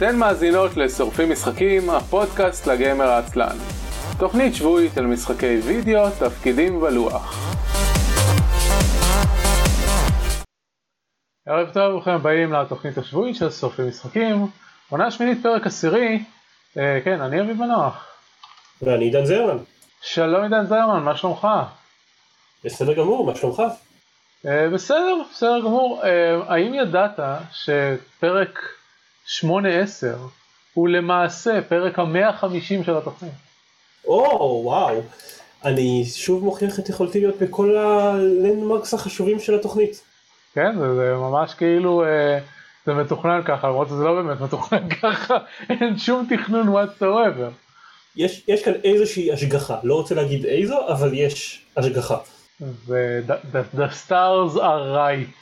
אתן מאזינות לשורפים משחקים, הפודקאסט לגמר העצלן. תוכנית שבועית על משחקי וידאו, תפקידים ולוח. ערב טוב, ברוכים הבאים לתוכנית השבועית של שורפים משחקים. עונה שמינית פרק עשירי, אה, כן, אני אביב מנוח. ואני עידן זרמן. שלום עידן זרמן, מה שלומך? בסדר גמור, מה שלומך? אה, בסדר, בסדר גמור. אה, האם ידעת שפרק 8-10 הוא למעשה פרק המאה חמישים של התוכנית? או, וואו. אני שוב מוכיח את יכולתי להיות בכל הלנדמרקס החשובים של התוכנית. כן, זה, זה ממש כאילו, אה, זה מתוכנן ככה, למרות שזה לא באמת מתוכנן ככה, אין שום תכנון whatsoever. יש, יש כאן איזושהי השגחה, לא רוצה להגיד איזו, אבל יש השגחה. זה the, the, the stars are right,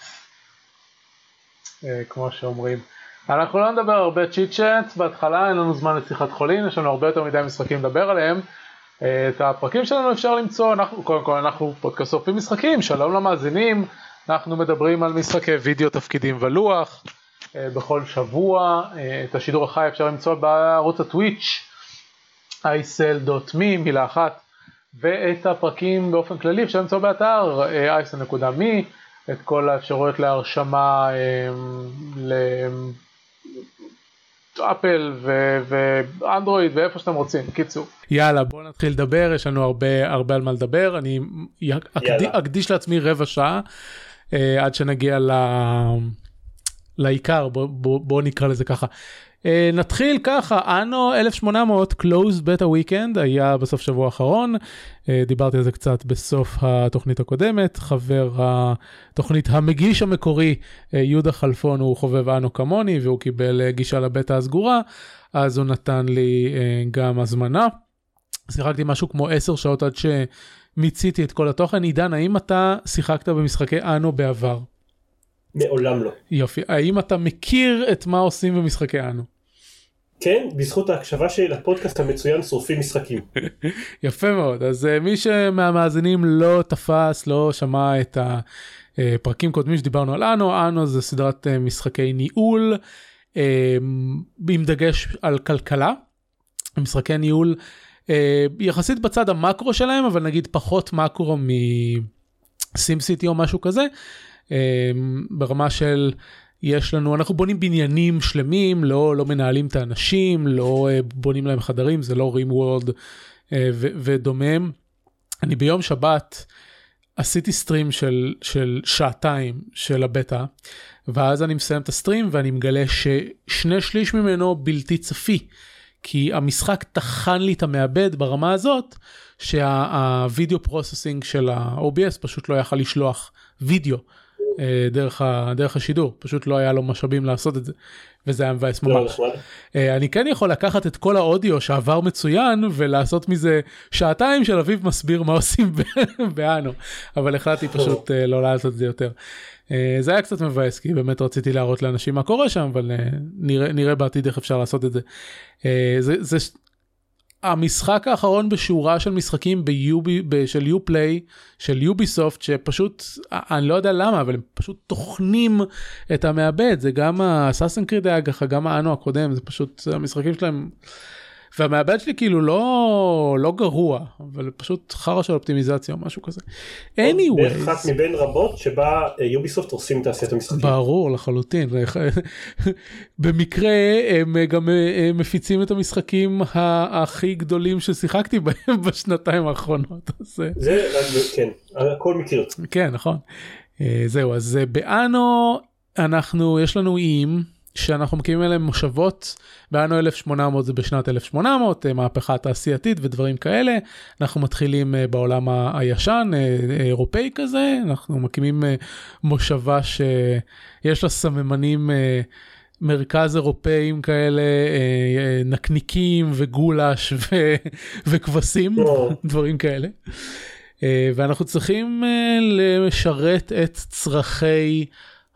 אה, כמו שאומרים. אנחנו לא נדבר הרבה צ'יט צ'אט בהתחלה, אין לנו זמן לשיחת חולין, יש לנו הרבה יותר מדי משחקים לדבר עליהם. אה, את הפרקים שלנו אפשר למצוא, אנחנו, קודם כל אנחנו פודקאסט סופים משחקים, שלום למאזינים, אנחנו מדברים על משחקי וידאו, תפקידים ולוח, אה, בכל שבוע, אה, את השידור החי אפשר למצוא בערוץ הטוויץ', isl.me, מילה אחת, ואת הפרקים באופן כללי אפשר למצוא באתר isl.me, את כל האפשרויות להרשמה אפל ואנדרואיד ואיפה שאתם רוצים קיצור. יאללה בוא נתחיל לדבר יש לנו הרבה הרבה על מה לדבר אני אקד... אקדיש לעצמי רבע שעה אה, עד שנגיע ל... לעיקר בוא, בוא, בוא נקרא לזה ככה. Uh, נתחיל ככה אנו 1800 closed beta weekend היה בסוף שבוע האחרון uh, דיברתי על זה קצת בסוף התוכנית הקודמת חבר התוכנית המגיש המקורי uh, יהודה חלפון הוא חובב אנו כמוני והוא קיבל uh, גישה לבטא הסגורה אז הוא נתן לי uh, גם הזמנה. שיחקתי משהו כמו 10 שעות עד שמיציתי את כל התוכן עידן האם אתה שיחקת במשחקי אנו בעבר. מעולם לא. יופי, האם אתה מכיר את מה עושים במשחקי אנו? כן, בזכות ההקשבה שלי לפודקאסט המצוין שורפים משחקים. יפה מאוד, אז uh, מי שמהמאזינים לא תפס, לא שמע את הפרקים קודמים שדיברנו על אנו, אנו זה סדרת uh, משחקי ניהול, uh, עם דגש על כלכלה, משחקי ניהול יחסית בצד המקרו שלהם, אבל נגיד פחות מקרו מסימסיטי סיטי או משהו כזה. ברמה של יש לנו אנחנו בונים בניינים שלמים לא לא מנהלים את האנשים לא אה, בונים להם חדרים זה לא RimWorld אה, ודומיו. אני ביום שבת עשיתי stream של של שעתיים של הבטא ואז אני מסיים את ה stream ואני מגלה ששני שליש ממנו בלתי צפי. כי המשחק טחן לי את המעבד ברמה הזאת שה video processing של ה-OBS פשוט לא יכל לשלוח וידאו דרך, ה, דרך השידור פשוט לא היה לו משאבים לעשות את זה וזה היה מבאס לא, ממש. אה, אני כן יכול לקחת את כל האודיו שעבר מצוין ולעשות מזה שעתיים של אביב מסביר מה עושים באנו אבל החלטתי פשוט אה, לא לעשות את זה יותר. זה היה קצת מבאס כי באמת רציתי להראות לאנשים מה קורה שם אבל נראה, נראה בעתיד איך אפשר לעשות את זה. זה, זה המשחק האחרון בשורה של משחקים ביובי של יופליי של יוביסופט שפשוט אני לא יודע למה אבל הם פשוט טוחנים את המעבד זה גם הסאסן קריד היה ככה גם האנו הקודם זה פשוט המשחקים שלהם. והמעבד שלי כאילו לא לא גרוע אבל פשוט חרא של אופטימיזציה או משהו כזה. anyway. אחת מבין רבות שבה יוביסופט עושים תעשיית המשחקים. ברור לחלוטין. במקרה הם גם הם מפיצים את המשחקים הכי גדולים ששיחקתי בהם בשנתיים האחרונות. זה כן הכל מכיר. כן נכון. אה, זהו אז באנו אנחנו יש לנו איים. שאנחנו מקימים אליהם מושבות, באנו 1800 זה בשנת 1800, אה, מהפכה תעשייתית ודברים כאלה, אנחנו מתחילים אה, בעולם הישן, אה, אירופאי כזה, אנחנו מקימים מושבה שיש לה סממנים מרכז אירופאים כאלה, נקניקים וגולש וכבשים, דברים כאלה. ואנחנו צריכים לשרת את צרכי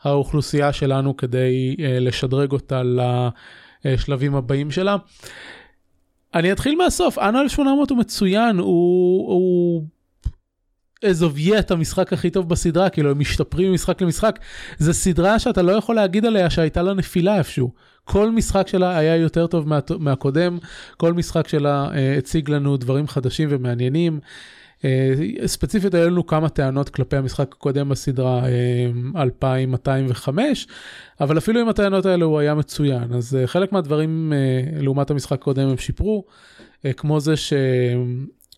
האוכלוסייה שלנו כדי uh, לשדרג אותה לשלבים הבאים שלה. אני אתחיל מהסוף, אנו 1800 הוא מצוין, הוא, הוא of yet המשחק הכי טוב בסדרה, כאילו הם משתפרים ממשחק למשחק. זו סדרה שאתה לא יכול להגיד עליה שהייתה לה נפילה איפשהו. כל משחק שלה היה יותר טוב מה, מהקודם, כל משחק שלה אה, הציג לנו דברים חדשים ומעניינים. אה, ספציפית היו לנו כמה טענות כלפי המשחק הקודם בסדרה אה, 2205, אבל אפילו עם הטענות האלה הוא היה מצוין, אז אה, חלק מהדברים אה, לעומת המשחק הקודם הם שיפרו, אה, כמו זה ש...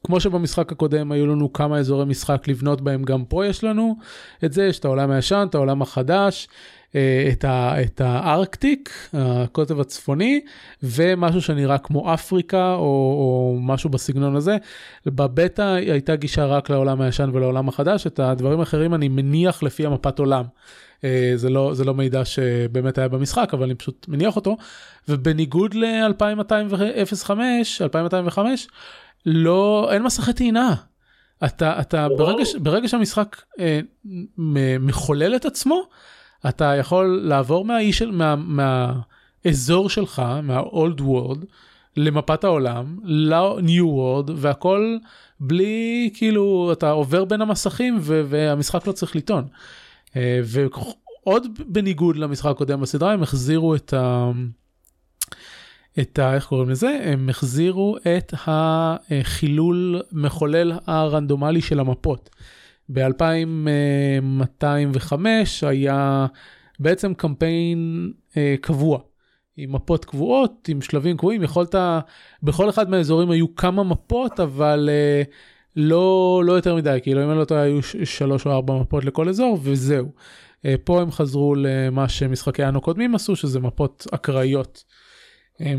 כמו שבמשחק הקודם היו לנו כמה אזורי משחק לבנות בהם, גם פה יש לנו את זה, יש את העולם הישן, את העולם החדש, אה, את, ה, את הארקטיק, הקוטב הצפוני, ומשהו שנראה כמו אפריקה או, או משהו בסגנון הזה. בבטא הייתה גישה רק לעולם הישן ולעולם החדש, את הדברים האחרים אני מניח לפי המפת עולם. אה, זה לא, זה לא מידע שבאמת היה במשחק, אבל אני פשוט מניח אותו. ובניגוד ל-2205, 2205, לא, אין מסכי טעינה. אתה, אתה ברגע, ברגע שהמשחק אה, מחולל את עצמו, אתה יכול לעבור מהאיש, מה, מהאזור שלך, מה-old world, למפת העולם, ל-new world, והכל בלי, כאילו, אתה עובר בין המסכים והמשחק לא צריך לטעון. אה, ועוד בניגוד למשחק הקודם בסדרה, הם החזירו את ה... את ה... איך קוראים לזה? הם החזירו את החילול מחולל הרנדומלי של המפות. ב-2205 היה בעצם קמפיין אה, קבוע, עם מפות קבועות, עם שלבים קבועים, יכולת, בכל אחד מהאזורים היו כמה מפות, אבל אה, לא, לא יותר מדי, כאילו אם אני לא טועה היו שלוש או ארבע מפות לכל אזור וזהו. אה, פה הם חזרו למה שמשחקי אנו קודמים עשו, שזה מפות אקראיות. אה,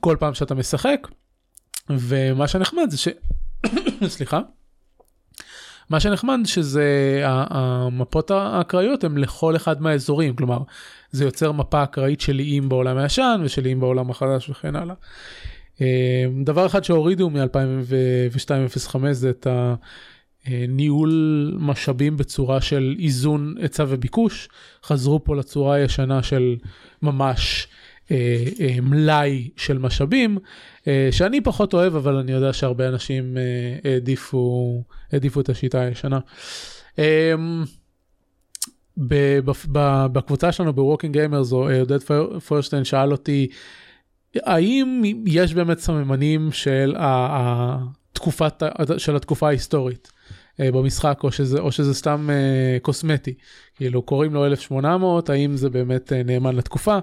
כל פעם שאתה משחק, ומה שנחמד זה ש... סליחה. מה שנחמד שזה המפות האקראיות הם לכל אחד מהאזורים כלומר זה יוצר מפה אקראית של איים בעולם הישן ושל איים בעולם החדש וכן הלאה. אה, דבר אחד שהורידו מ-2002-05 זה את הניהול משאבים בצורה של איזון היצע וביקוש חזרו פה לצורה הישנה של ממש אה, אה, מלאי של משאבים, שאני פחות אוהב, אבל אני יודע שהרבה אנשים העדיפו, העדיפו את השיטה הישנה. בקבוצה שלנו ב Working Gamers, עודד פוירשטיין שאל אותי, האם יש באמת סממנים של התקופת, של התקופה ההיסטורית במשחק, או שזה, או שזה סתם קוסמטי, כאילו קוראים לו 1800, האם זה באמת נאמן לתקופה?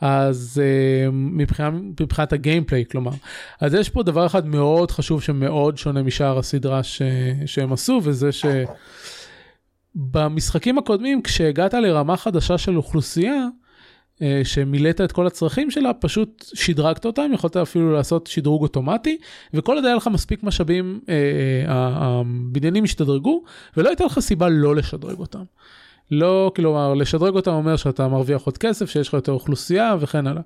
אז uh, מבחינת, מבחינת הגיימפליי כלומר אז יש פה דבר אחד מאוד חשוב שמאוד שונה משאר הסדרה ש, שהם עשו וזה שבמשחקים הקודמים כשהגעת לרמה חדשה של אוכלוסייה uh, שמילאת את כל הצרכים שלה פשוט שדרגת אותם יכולת אפילו לעשות שדרוג אוטומטי וכל עוד היה לך מספיק משאבים uh, הבניינים השתדרגו ולא הייתה לך סיבה לא לשדרג אותם. לא, כלומר, לשדרג אותם אומר שאתה מרוויח עוד כסף, שיש לך יותר אוכלוסייה וכן הלאה.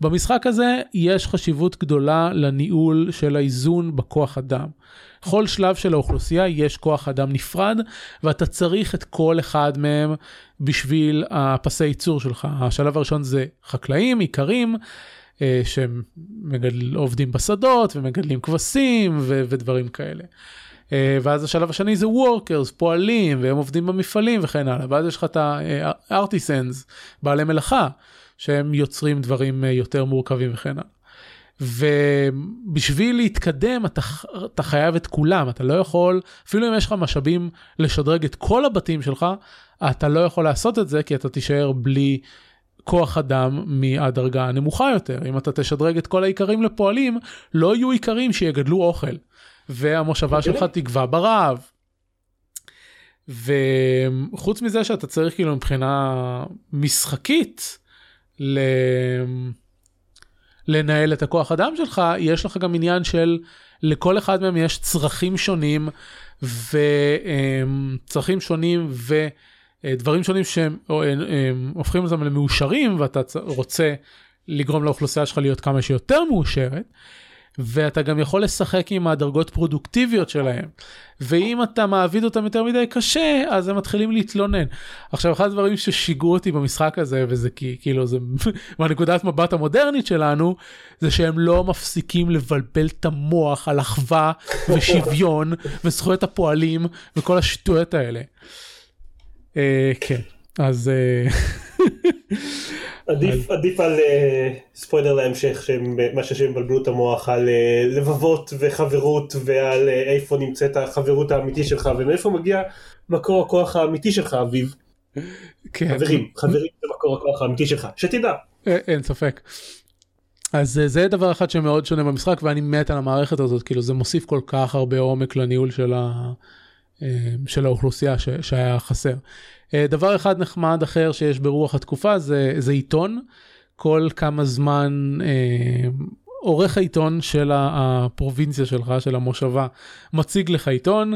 במשחק הזה יש חשיבות גדולה לניהול של האיזון בכוח אדם. בכל שלב של האוכלוסייה יש כוח אדם נפרד, ואתה צריך את כל אחד מהם בשביל הפסי ייצור שלך. השלב הראשון זה חקלאים, איכרים. אה, שעובדים בשדות ומגדלים כבשים ו- ודברים כאלה. אה, ואז השלב השני זה workers, פועלים, והם עובדים במפעלים וכן הלאה. ואז יש לך את ה-artisans, בעלי מלאכה, שהם יוצרים דברים אה, יותר מורכבים וכן הלאה. ובשביל להתקדם אתה, אתה חייב את כולם, אתה לא יכול, אפילו אם יש לך משאבים לשדרג את כל הבתים שלך, אתה לא יכול לעשות את זה כי אתה תישאר בלי כוח אדם מהדרגה הנמוכה יותר. אם אתה תשדרג את כל האיכרים לפועלים, לא יהיו איכרים שיגדלו אוכל. והמושבה שלך תגווע ברעב. וחוץ מזה שאתה צריך כאילו מבחינה משחקית ל... לנהל את הכוח אדם שלך, יש לך גם עניין של לכל אחד מהם יש צרכים שונים וצרכים שונים ודברים שונים שהם הופכים אותם למאושרים ואתה רוצה לגרום לאוכלוסייה שלך להיות כמה שיותר מאושרת. ואתה גם יכול לשחק עם הדרגות פרודוקטיביות שלהם. ואם אתה מעביד אותם יותר מדי קשה, אז הם מתחילים להתלונן. עכשיו, אחד הדברים ששיגעו אותי במשחק הזה, וזה כאילו, זה מהנקודת מבט המודרנית שלנו, זה שהם לא מפסיקים לבלבל את המוח על אחווה ושוויון וזכויות הפועלים וכל השטויות האלה. Uh, כן, אז... Uh... עדיף, עדיף על uh, ספוילר להמשך שהם מה שהם בלבלו את המוח על uh, לבבות וחברות ועל uh, איפה נמצאת החברות האמיתי שלך ומאיפה מגיע מקור הכוח האמיתי שלך אביב. כן. חברים חברים זה מקור הכוח האמיתי שלך שתדע. אין ספק. אז זה דבר אחד שמאוד שונה במשחק ואני מת על המערכת הזאת כאילו זה מוסיף כל כך הרבה עומק לניהול של, ה, של האוכלוסייה ש, שהיה חסר. אה, דבר אחד נחמד אחר שיש ברוח התקופה זה, זה עיתון. כל כמה זמן אה, עורך העיתון של הפרובינציה שלך, של המושבה, מציג לך עיתון,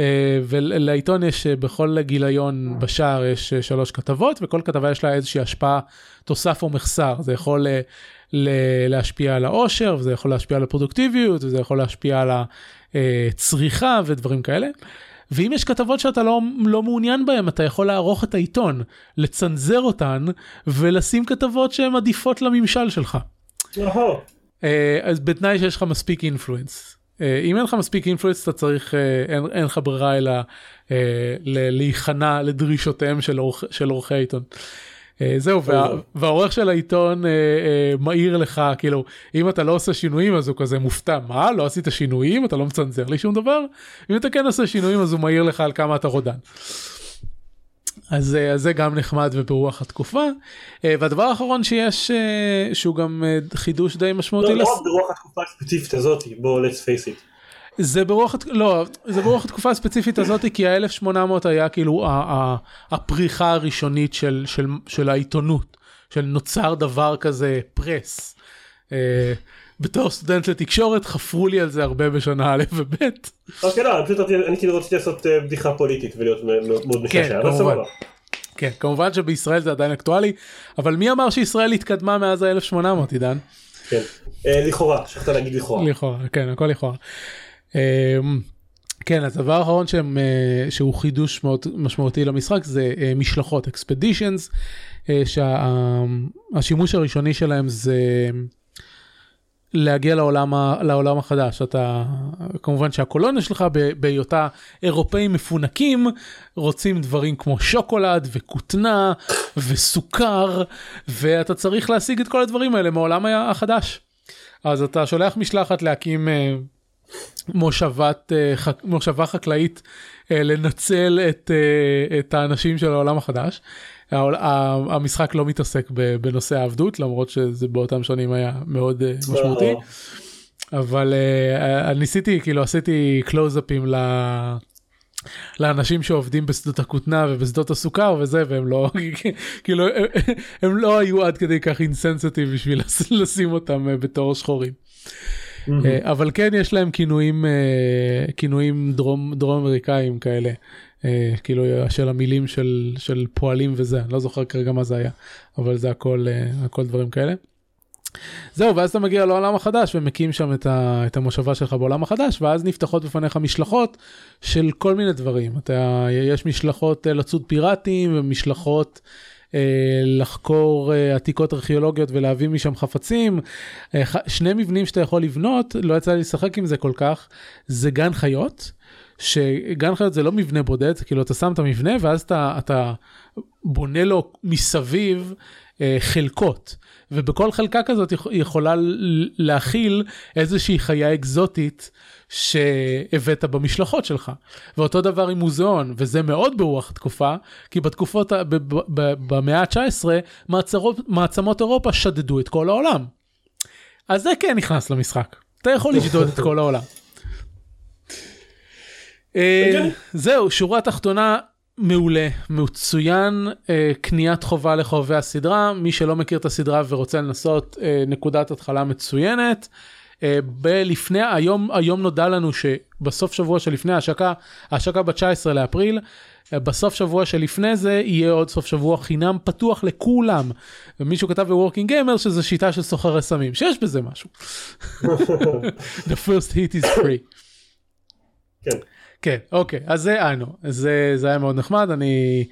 אה, ולעיתון יש אה, בכל גיליון בשער יש אה, שלוש כתבות, וכל כתבה יש לה איזושהי השפעה, תוסף או מחסר. זה יכול להשפיע על העושר, וזה יכול להשפיע על הפרודוקטיביות, וזה יכול להשפיע על הצריכה ודברים כאלה. ואם יש כתבות שאתה לא, לא מעוניין בהן, אתה יכול לערוך את העיתון, לצנזר אותן, ולשים כתבות שהן עדיפות לממשל שלך. Uh, אז בתנאי שיש לך מספיק אינפלואנס. Uh, אם אין לך מספיק אינפלואנס אתה צריך, uh, אין, אין לך ברירה אלא uh, להיכנע לדרישותיהם של עורכי העיתון. אה, זהו וה, והעורך של העיתון אה, אה, מעיר לך כאילו אם אתה לא עושה שינויים אז הוא כזה מופתע מה לא עשית שינויים אתה לא מצנזר לי שום דבר אם אתה כן עושה שינויים אז הוא מעיר לך על כמה אתה רודן. אז, אז זה גם נחמד וברוח התקופה והדבר האחרון שיש שהוא גם חידוש די משמעותי. לא, לא לס... ברוח התקופה הספציפית הזאת בוא let's face it. זה ברוח, לא, זה ברוח התקופה הספציפית הזאת כי ה-1800 היה כאילו הפריחה הראשונית של, של, של העיתונות, של נוצר דבר כזה פרס. אה, בתור סטודנט לתקשורת חפרו לי על זה הרבה בשנה א' וב'. אוקיי לא, פשוט אני כאילו רציתי לעשות אה, בדיחה פוליטית ולהיות מאוד משעשע, אבל סבבה. כן, כמובן שבישראל זה עדיין אקטואלי, אבל מי אמר שישראל התקדמה מאז ה-1800, עידן? כן, אה, לכאורה, שכחת להגיד לכאורה. לכאורה, כן, הכל לכאורה. אמ, כן אז הדבר האחרון שהם אה, שהוא חידוש מאוד משמעותי למשחק זה אה, משלחות אקספדישנס אה, שהשימוש הראשוני שלהם זה להגיע לעולם, לעולם החדש אתה כמובן שהקולוניה שלך בהיותה אירופאים מפונקים רוצים דברים כמו שוקולד וכותנה וסוכר ואתה צריך להשיג את כל הדברים האלה מעולם החדש. אז אתה שולח משלחת להקים מושבת, אה, מושבה חקלאית אה, לנצל את, אה, את האנשים של העולם החדש. המשחק לא מתעסק בנושא העבדות למרות שזה באותם שנים היה מאוד משמעותי. אבל ניסיתי כאילו עשיתי קלוזאפים ל... לאנשים שעובדים בשדות הכותנה ובשדות הסוכר וזה והם לא כאילו הם לא היו עד כדי כך אינסנסיטיב בשביל לשים אותם בתור שחורים. אה, אבל כן יש להם כינויים אה, כינויים דרום דרום אמריקאים כאלה אה, כאילו של המילים של של פועלים וזה אני לא זוכר כרגע מה זה היה אבל זה הכל הכל דברים כאלה. זהו ואז אתה מגיע לעולם החדש ומקים שם את, ה, את המושבה שלך בעולם החדש ואז נפתחות בפניך משלחות של כל מיני דברים אתה יש משלחות לצוד פיראטים ומשלחות. אה, לחקור אה, עתיקות ארכיאולוגיות ולהביא משם חפצים. אה, שני מבנים שאתה יכול לבנות, לא יצא לי לשחק עם זה כל כך, זה גן חיות. שגן חיות זה לא מבנה בודד, כאילו אתה שם את המבנה ואז אתה, אתה בונה לו מסביב חלקות, ובכל חלקה כזאת יכולה להכיל איזושהי חיה אקזוטית שהבאת במשלחות שלך. ואותו דבר עם מוזיאון, וזה מאוד ברוח התקופה, כי בתקופות, במאה ה-19, מעצמות אירופה שדדו את כל העולם. אז זה כן נכנס למשחק, אתה יכול לשדוד את כל העולם. אה, זהו, שורה תחתונה, מעולה, מצוין, אה, קניית חובה לחובבי הסדרה, מי שלא מכיר את הסדרה ורוצה לנסות, אה, נקודת התחלה מצוינת. אה, בלפני היום היום נודע לנו שבסוף שבוע שלפני ההשקה ההשקה ב-19 לאפריל בסוף שבוע שלפני זה יהיה עוד סוף שבוע חינם פתוח לכולם. ומישהו כתב בוורקינג גיימר שזה שיטה של סוחרי סמים, שיש בזה משהו. The first hit is free. כן. כן, אוקיי, אז זה אנו, זה, זה היה מאוד נחמד, אני...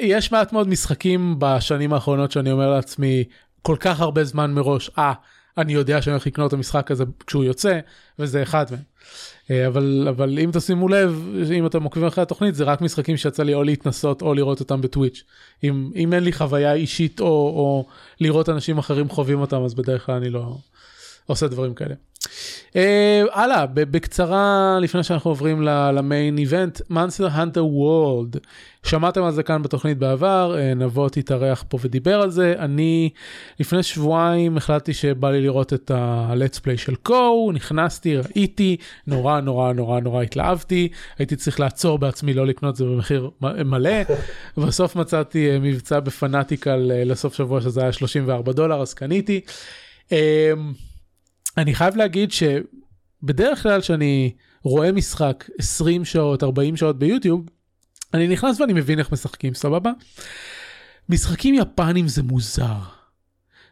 יש מעט מאוד משחקים בשנים האחרונות שאני אומר לעצמי כל כך הרבה זמן מראש, אה, אני יודע שאני הולך לקנות את המשחק הזה כשהוא יוצא, וזה אחד מהם. אה, אבל, אבל אם תשימו לב, אם אתם עוקבים אחרי התוכנית, זה רק משחקים שיצא לי או להתנסות או לראות אותם בטוויץ'. אם, אם אין לי חוויה אישית או, או לראות אנשים אחרים חווים אותם, אז בדרך כלל אני לא עושה דברים כאלה. אה, הלאה, בקצרה לפני שאנחנו עוברים למיין איבנט, מאנסטר הנטר וולד. שמעתם על זה כאן בתוכנית בעבר, אה, נבות התארח פה ודיבר על זה. אני לפני שבועיים החלטתי שבא לי לראות את ה-let's play של קו, נכנסתי, ראיתי, נורא נורא נורא נורא התלהבתי, הייתי צריך לעצור בעצמי לא לקנות זה במחיר מלא, בסוף מצאתי אה, מבצע בפנאטיקל לסוף שבוע שזה היה 34 דולר אז קניתי. אני חייב להגיד שבדרך כלל שאני רואה משחק 20 שעות 40 שעות ביוטיוב אני נכנס ואני מבין איך משחקים סבבה. משחקים יפנים זה מוזר.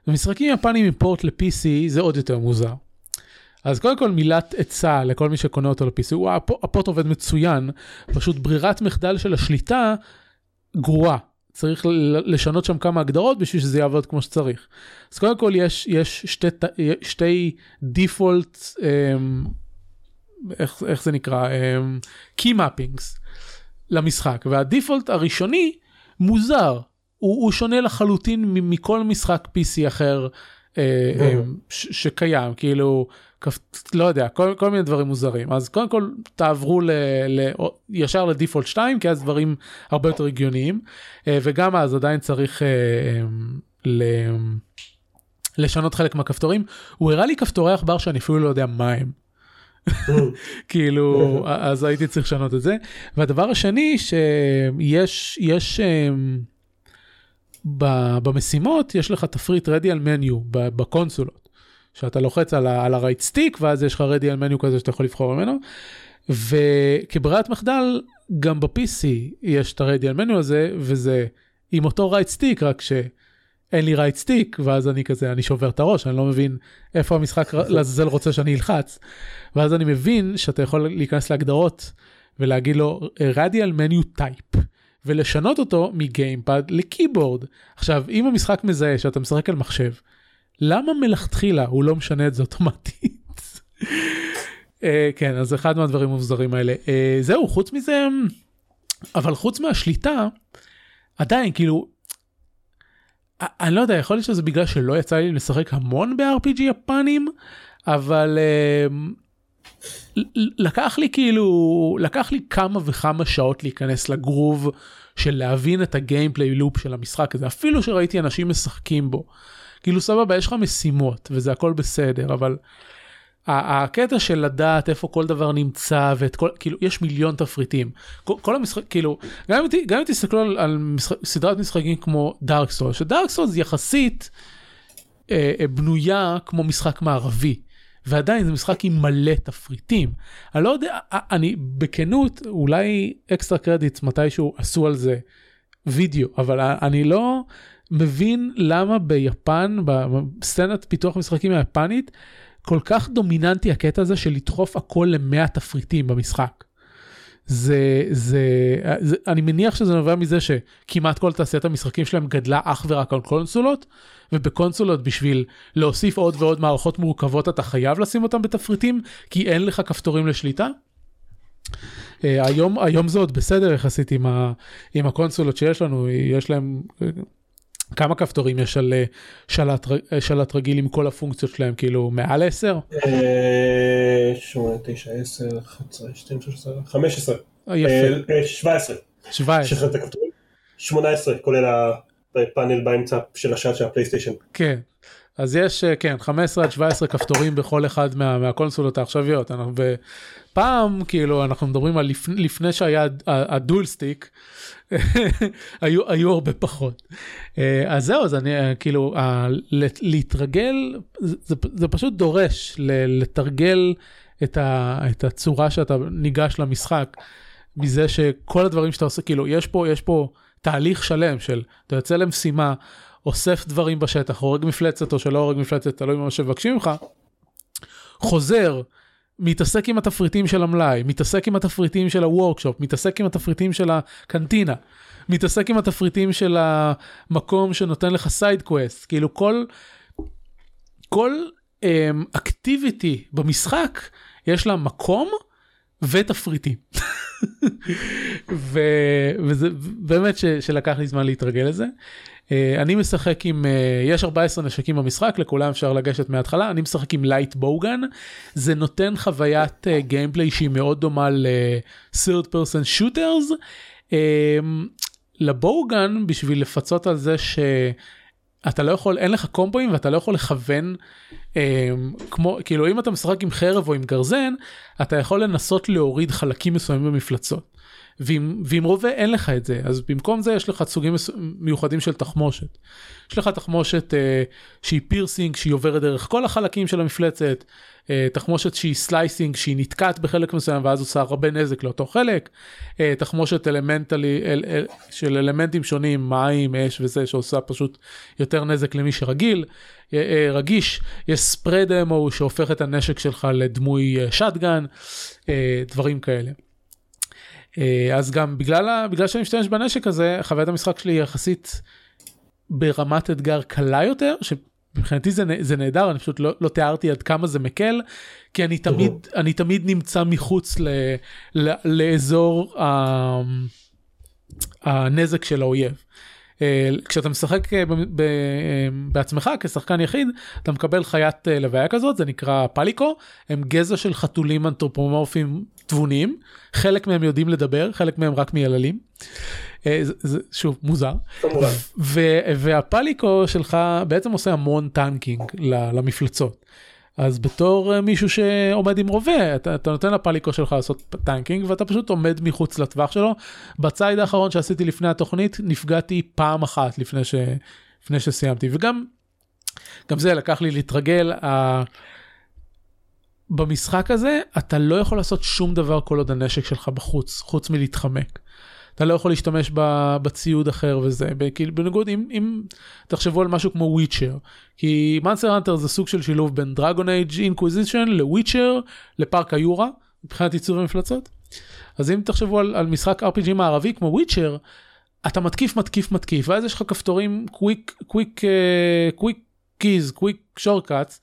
ומשחקים יפנים עם פורט ל-PC זה עוד יותר מוזר. אז קודם כל מילת עצה לכל מי שקונה אותו ל-PC, הפורט עובד מצוין, פשוט ברירת מחדל של השליטה גרועה. צריך לשנות שם כמה הגדרות בשביל שזה יעבוד כמו שצריך. אז קודם כל יש, יש שתי, שתי דיפולט, אמ, איך, איך זה נקרא, אמ, key mappings למשחק, והדיפולט הראשוני מוזר, הוא, הוא שונה לחלוטין מכל משחק PC אחר אה, ש, שקיים, כאילו לא יודע, כל, כל מיני דברים מוזרים. אז קודם כל תעברו ל, ל, ישר לדיפולט 2, כי אז דברים הרבה יותר הגיוניים, אה, וגם אז עדיין צריך אה, אה, ל, לשנות חלק מהכפתורים. הוא הראה לי כפתורי עכבר שאני אפילו לא יודע מה הם. כאילו אז הייתי צריך לשנות את זה והדבר השני שיש יש במשימות יש לך תפריט רדי על מניו בקונסולות שאתה לוחץ על, ה- על ה-right stick ואז יש לך על מניו כזה שאתה יכול לבחור ממנו. וכברירת מחדל גם ב-PC יש את על מניו הזה וזה עם אותו right stick רק שאין לי right stick ואז אני כזה אני שובר את הראש אני לא מבין איפה המשחק לעזאזל רוצה שאני אלחץ. ואז אני מבין שאתה יכול להיכנס להגדרות ולהגיד לו radial menu type ולשנות אותו מגיימפד לקeyboard. עכשיו אם המשחק מזהה שאתה משחק על מחשב למה מלכתחילה הוא לא משנה את זה אוטומטית? uh, כן אז אחד מהדברים המוזרים האלה uh, זהו חוץ מזה אבל חוץ מהשליטה עדיין כאילו אני לא יודע יכול להיות שזה בגלל שלא יצא לי לשחק המון ב-RPG יפנים אבל uh, לקח לי כאילו לקח לי כמה וכמה שעות להיכנס לגרוב של להבין את הגיימפליי לופ של המשחק הזה אפילו שראיתי אנשים משחקים בו. כאילו סבבה יש לך משימות וזה הכל בסדר אבל הקטע של לדעת איפה כל דבר נמצא ואת כל כאילו יש מיליון תפריטים כל, המשחק כאילו גם אם, תסתכלו על, על משחק, סדרת משחקים כמו Dark Souls ש Dark Souls יחסית אה, אה, בנויה כמו משחק מערבי. ועדיין זה משחק עם מלא תפריטים. אני לא יודע, אני בכנות, אולי Extra Credits מתישהו עשו על זה וידאו, אבל אני לא, מבין למה ביפן, בסצנת פיתוח משחקים היפנית, כל כך דומיננטי הקטע הזה של לדחוף הכל למאה תפריטים במשחק. זה, זה, זה, אני מניח שזה נובע מזה שכמעט כל תעשיית המשחקים שלהם גדלה אך ורק על קונסולות, ובקונסולות בשביל להוסיף עוד ועוד מערכות מורכבות אתה חייב לשים אותם בתפריטים, כי אין לך כפתורים לשליטה. Uh, היום, היום זה עוד בסדר יחסית עם, ה, עם הקונסולות שיש לנו, יש להם כמה כפתורים יש על אה, שלט, אה, שלט רגיל עם כל הפונקציות שלהם כאילו מעל 10? 8, 9, 10, 11, 12, 15, יפה. 17. 17. 18 כולל הפאנל באמצע של השלט של הפלייסטיישן. כן. אז יש אה, כן 15 עד 17 כפתורים בכל אחד מה, מהקונסולות העכשוויות. אנחנו, ופעם כאילו אנחנו מדברים על לפני, לפני שהיה הדול סטיק היו, היו הרבה פחות. אה, אז זהו, אז אני אה, כאילו, להתרגל, זה, זה פשוט דורש לתרגל את, ה, את הצורה שאתה ניגש למשחק. מזה שכל הדברים שאתה עושה, כאילו, יש פה, יש פה תהליך שלם של, אתה יוצא למשימה, אוסף דברים בשטח, הורג מפלצת או שלא הורג מפלצת, תלוי במה שמבקשים ממך, חוזר, מתעסק עם התפריטים של המלאי, מתעסק עם התפריטים של הוורקשופ, מתעסק עם התפריטים של הקנטינה, מתעסק עם התפריטים של המקום שנותן לך side quest, כאילו כל, כל activity um, במשחק יש לה מקום ותפריטים. ו, וזה באמת ש, שלקח לי זמן להתרגל לזה. Uh, אני משחק עם, uh, יש 14 נשקים במשחק, לכולם אפשר לגשת מההתחלה, אני משחק עם light bowgun, זה נותן חוויית gameplay uh, שהיא מאוד דומה ל-third person shooters. ל bowgun בשביל לפצות על זה ש... אתה לא יכול, אין לך קומבואים ואתה לא יכול לכוון, אה, כמו, כאילו אם אתה משחק עם חרב או עם גרזן, אתה יכול לנסות להוריד חלקים מסוימים במפלצות. ועם, ועם רובה אין לך את זה, אז במקום זה יש לך סוגים מיוחדים של תחמושת. יש לך תחמושת אה, שהיא piercing, שהיא עוברת דרך כל החלקים של המפלצת, אה, תחמושת שהיא slicing, שהיא נתקעת בחלק מסוים ואז עושה הרבה נזק לאותו חלק, אה, תחמושת אלמנטלי, אל, אל, של אלמנטים שונים, מים, אש וזה, שעושה פשוט יותר נזק למי שרגיל, אה, אה, רגיש, יש ספרד אמו שהופך את הנשק שלך לדמוי שטגן, אה, אה, דברים כאלה. אה, אז גם בגלל, בגלל שאני משתמש בנשק הזה, חוויית המשחק שלי יחסית ברמת אתגר קלה יותר, שמבחינתי זה, זה נהדר, אני פשוט לא, לא תיארתי עד כמה זה מקל, כי אני תמיד, אני תמיד נמצא מחוץ ל, ל, לאזור ה, הנזק של האויב. אה, כשאתה משחק אה, בעצמך כשחקן יחיד אתה מקבל חיית לוויה כזאת זה נקרא פליקו הם גזע של חתולים אנתרופומורפים תבוניים, חלק מהם יודעים לדבר, חלק מהם רק מייללים. אה, זה, זה שוב מוזר. ו, והפליקו שלך בעצם עושה המון tanking למפלצות. אז בתור אה, מישהו שעומד עם רובה אתה, אתה נותן ל Palico שלך לעשות tanking ואתה פשוט עומד מחוץ לטווח שלו. בצייד האחרון שעשיתי לפני התוכנית נפגעתי פעם אחת לפני, ש, לפני שסיימתי וגם גם זה לקח לי להתרגל. במשחק הזה אתה לא יכול לעשות שום דבר כל עוד הנשק שלך בחוץ, חוץ מלהתחמק. אתה לא יכול להשתמש בציוד אחר וזה, כאילו בניגוד אם, אם תחשבו על משהו כמו וויצ'ר, כי Monster Hunter זה סוג של שילוב בין Dragon Age Inquisition לוויצ'ר לפארק היורה, מבחינת עיצוב המפלצות. אז אם תחשבו על, על משחק RPG מערבי כמו וויצ'ר, אתה מתקיף מתקיף מתקיף ואז יש לך כפתורים quick quick quick keys quick shortcuts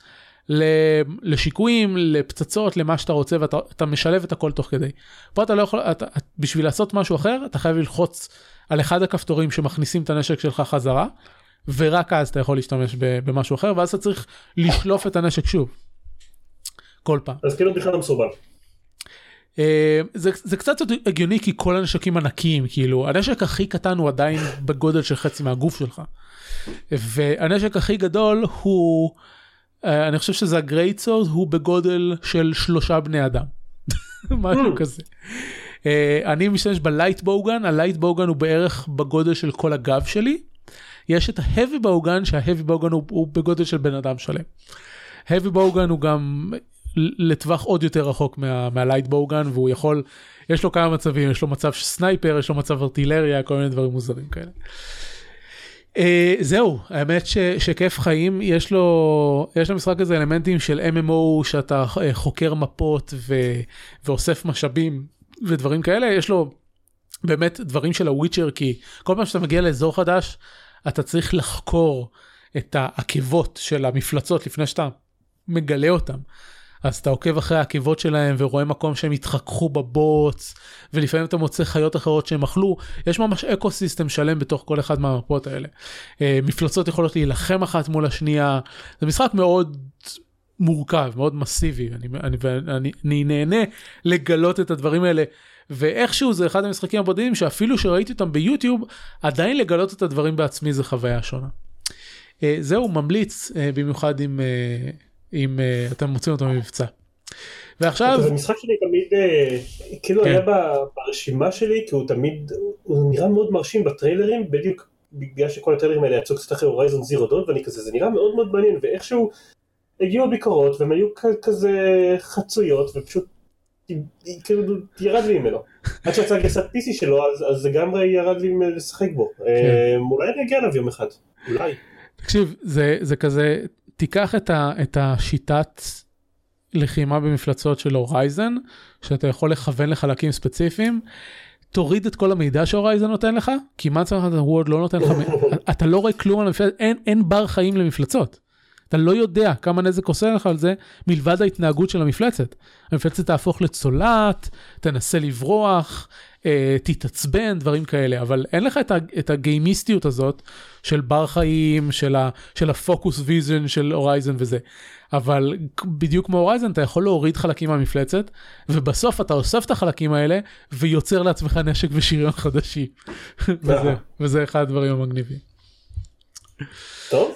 לשיקויים, לפצצות, למה שאתה רוצה ואתה משלב את הכל תוך כדי. פה אתה לא יכול, אתה, בשביל לעשות משהו אחר אתה חייב ללחוץ על אחד הכפתורים שמכניסים את הנשק שלך חזרה, ורק אז אתה יכול להשתמש במשהו אחר ואז אתה צריך לשלוף את הנשק שוב. כל פעם. אז כאילו בכלל לא מסורבל. Uh, זה, זה קצת הגיוני כי כל הנשקים ענקיים כאילו הנשק הכי קטן הוא עדיין בגודל של חצי מהגוף שלך. והנשק הכי גדול הוא אני חושב שזה ה great swords הוא בגודל של שלושה בני אדם. משהו mm. כזה. Uh, אני משתמש ב light bowgun ה light bowgun הוא בערך בגודל של כל הגב שלי. יש את ה heavy bowgun שה heavy bowgun הוא, הוא בגודל של בן אדם שלם. heavy bowgun הוא גם לטווח עוד יותר רחוק מה, מה light bowgun והוא יכול יש לו כמה מצבים יש לו מצב sniper יש לו מצב ארטילריה כל מיני דברים מוזרים כאלה. Uh, זהו, האמת ש, שכיף חיים, יש לו, יש למשחק הזה אלמנטים של MMO שאתה uh, חוקר מפות ו, ואוסף משאבים ודברים כאלה, יש לו באמת דברים של הוויצ'ר, כי כל פעם שאתה מגיע לאזור חדש, אתה צריך לחקור את העקבות של המפלצות לפני שאתה מגלה אותם. אז אתה עוקב אחרי העקבות שלהם ורואה מקום שהם התחככו בבוץ ולפעמים אתה מוצא חיות אחרות שהם אכלו יש ממש אקו סיסטם שלם בתוך כל אחד מהמפות האלה. אה, מפלצות יכולות להילחם אחת מול השנייה זה משחק מאוד מורכב מאוד מסיבי אני, אני, אני, אני נהנה לגלות את הדברים האלה ואיכשהו זה אחד המשחקים הבודדים שאפילו שראיתי אותם ביוטיוב עדיין לגלות את הדברים בעצמי זה חוויה שונה. אה, זהו ממליץ אה, במיוחד עם. אם uh, אתם מוצאים אותו ממבצע. ועכשיו... זה משחק שלי תמיד uh, כאילו כן. היה ברשימה שלי כי הוא תמיד הוא נראה מאוד מרשים בטריילרים בדיוק בגלל שכל הטריילרים האלה יצאו קצת אחרי הורייזון זירו דון ואני כזה זה נראה מאוד מאוד מעניין ואיכשהו הגיעו הביקורות והם היו כזה חצויות ופשוט כאילו ירד לי ממנו. עד שיצא גרסת PC שלו אז, אז לגמרי ירד לי לשחק בו. כן. אולי אני אגיע אליו יום אחד. אולי. תקשיב זה זה כזה תיקח את, ה, את השיטת לחימה במפלצות של הורייזן שאתה יכול לכוון לחלקים ספציפיים. תוריד את כל המידע שהורייזן נותן לך כי מה צריך וורד לא נותן לך אתה לא רואה כלום על המפלצת אין אין בר חיים למפלצות. אתה לא יודע כמה נזק עושה לך על זה מלבד ההתנהגות של המפלצת. המפלצת תהפוך לצולעת, תנסה לברוח, תתעצבן, דברים כאלה, אבל אין לך את, את הגיימיסטיות הזאת של בר חיים, של, ה, של ה focus vision של Horizon וזה. אבל בדיוק כמו Horizon אתה יכול להוריד חלקים מהמפלצת, ובסוף אתה אוסף את החלקים האלה ויוצר לעצמך נשק ושריון חדשים. וזה, וזה אחד הדברים המגניבים. טוב.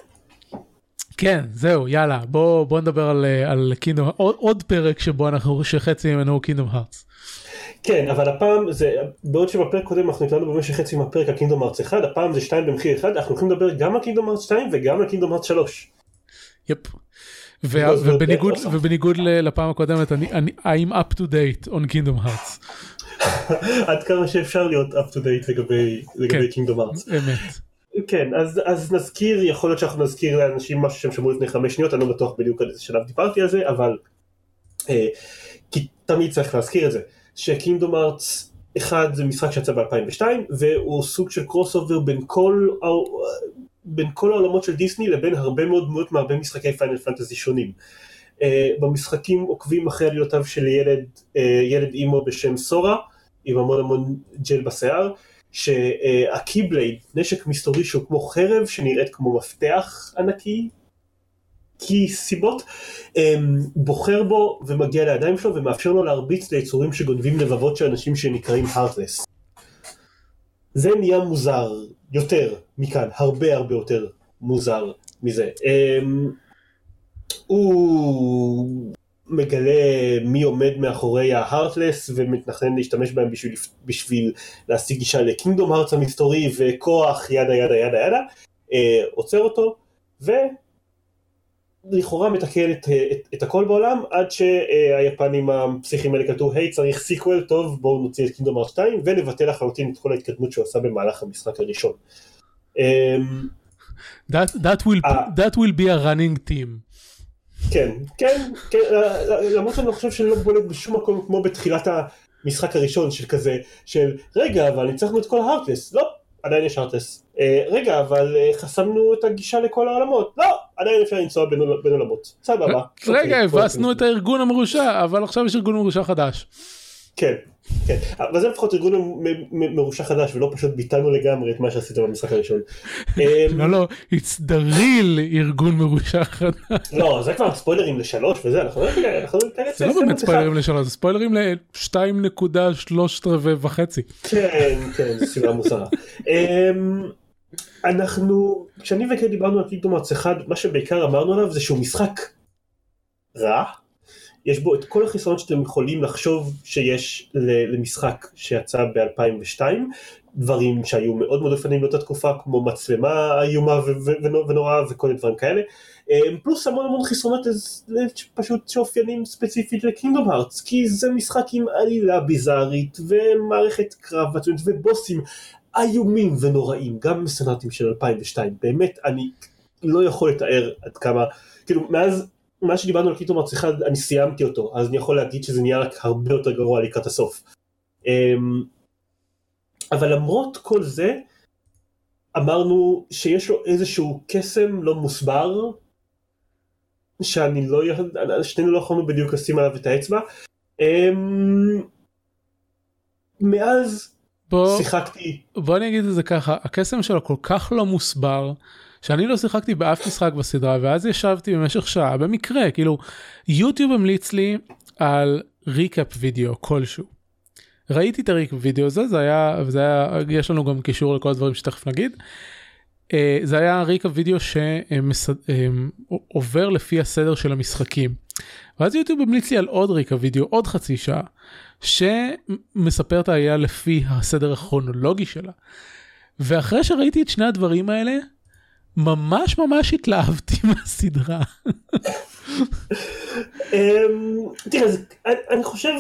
כן זהו יאללה בוא בוא נדבר על על קינדום עוד, עוד פרק שבו אנחנו שחצי ממנו קינדום הארטס. כן אבל הפעם זה בעוד שבפרק קודם אנחנו נקראנו במשך חצי מהפרק על קינדום הארטס 1 הפעם זה 2 במחיר אחד אנחנו הולכים לדבר גם על קינדום הארטס 2 וגם על קינדום הארטס 3. יפ. ובניגוד ובניגוד לפעם הקודמת אני אני I'm up to date on kingdom hearts. עד כמה שאפשר להיות up to date לגבי לגבי כן, Kingdom Hearts. אמת. כן אז אז נזכיר יכול להיות שאנחנו נזכיר לאנשים משהו שהם שמעו לפני חמש שניות אני לא בטוח בדיוק על איזה שלב דיברתי על זה אבל אה, כי תמיד צריך להזכיר את זה ש Kingdom Hearts אחד זה משחק שיצא ב-2002 והוא סוג של crossover בין כל בין כל העולמות של דיסני לבין הרבה מאוד דמויות מהרבה משחקי Final Fantasy שונים. Uh, במשחקים עוקבים אחרי עלילותיו של ילד, uh, ילד אימו בשם סורה עם המון המון ג'ל בשיער שהקיבלייד, נשק מסתורי שהוא כמו חרב שנראית כמו מפתח ענקי, כי סיבות, בוחר בו ומגיע לידיים שלו ומאפשר לו להרביץ ליצורים שגונבים לבבות של אנשים שנקראים הארטלס. זה נהיה מוזר יותר מכאן, הרבה הרבה יותר מוזר מזה. הוא מגלה מי עומד מאחורי ה Heartless ומתכנן להשתמש בהם בשביל, בשביל להשיג גישה ל Kingdom Hearts המסתורי וכוח yada yada yada yada, אה, עוצר אותו ולכאורה מתקן את, את, את הכל בעולם עד שהיפנים הפסיכיים האלה כתבו היי צריך sequel טוב בואו נוציא את Kingdom Hearts 2 ונבטל לחלוטין את כל ההתקדמות שהוא עשה במהלך המשחק הראשון. אמ, that, that, will, uh, that will be a running team. כן, כן, כן, למרות שאני לא חושב שאני לא בולט בשום מקום כמו בתחילת המשחק הראשון של כזה, של רגע אבל ניצחנו את כל ההארטלס, לא, עדיין יש הארטלס, אה, רגע אבל אה, חסמנו את הגישה לכל העולמות, לא, עדיין אפשר לנסוע בין עולמות, סבבה. רגע, הבסנו את הארגון המרושע, אבל עכשיו יש ארגון מרושע חדש. כן, כן, אבל זה לפחות ארגון מרושע חדש ולא פשוט ביטלנו לגמרי את מה שעשית במשחק הראשון. לא לא, it's the real ארגון מרושע חדש. לא, זה כבר ספוילרים לשלוש וזה, אנחנו לא זה לא באמת ספוילרים לשלוש, זה ספוילרים לשתיים נקודה שלושת רבעי וחצי. כן, כן, זו סיבה מוזרה. אמ, אנחנו, כשאני וקי דיברנו על קינגדום ארץ אחד, מה שבעיקר אמרנו עליו זה שהוא משחק רע. יש בו את כל החסרונות שאתם יכולים לחשוב שיש למשחק שיצא ב-2002, דברים שהיו מאוד מאוד אופנים באותה תקופה, כמו מצלמה איומה ונוראה וכל מיני דברים כאלה, אמ, פלוס המון המון חסרונות פשוט שאופיינים ספציפית לקינגדום הארטס, כי זה משחק עם עלילה ביזארית ומערכת קרב ובוסים איומים ונוראים, גם בסנאטים של 2002, באמת אני לא יכול לתאר עד כמה, כאילו מאז מה שדיברנו על קיטום ארץ אחד אני סיימתי אותו אז אני יכול להגיד שזה נהיה רק הרבה יותר גרוע לקראת הסוף. אמ, אבל למרות כל זה אמרנו שיש לו איזשהו קסם לא מוסבר שאני לא שנינו לא יכולנו בדיוק לשים עליו את האצבע. אמ, מאז בוא, שיחקתי. בוא אני אגיד את זה ככה הקסם שלו כל כך לא מוסבר שאני לא שיחקתי באף משחק בסדרה ואז ישבתי במשך שעה במקרה כאילו יוטיוב המליץ לי על recap video כלשהו. ראיתי את ה recap video הזה זה היה זה היה יש לנו גם קישור לכל הדברים שתכף נגיד. Uh, זה היה recap video שעובר לפי הסדר של המשחקים. ואז יוטיוב המליץ לי על עוד recap video עוד חצי שעה שמספר את העלייה לפי הסדר הכרונולוגי שלה. ואחרי שראיתי את שני הדברים האלה ממש ממש התלהבתי מהסדרה. אמ, תראה, אני חושב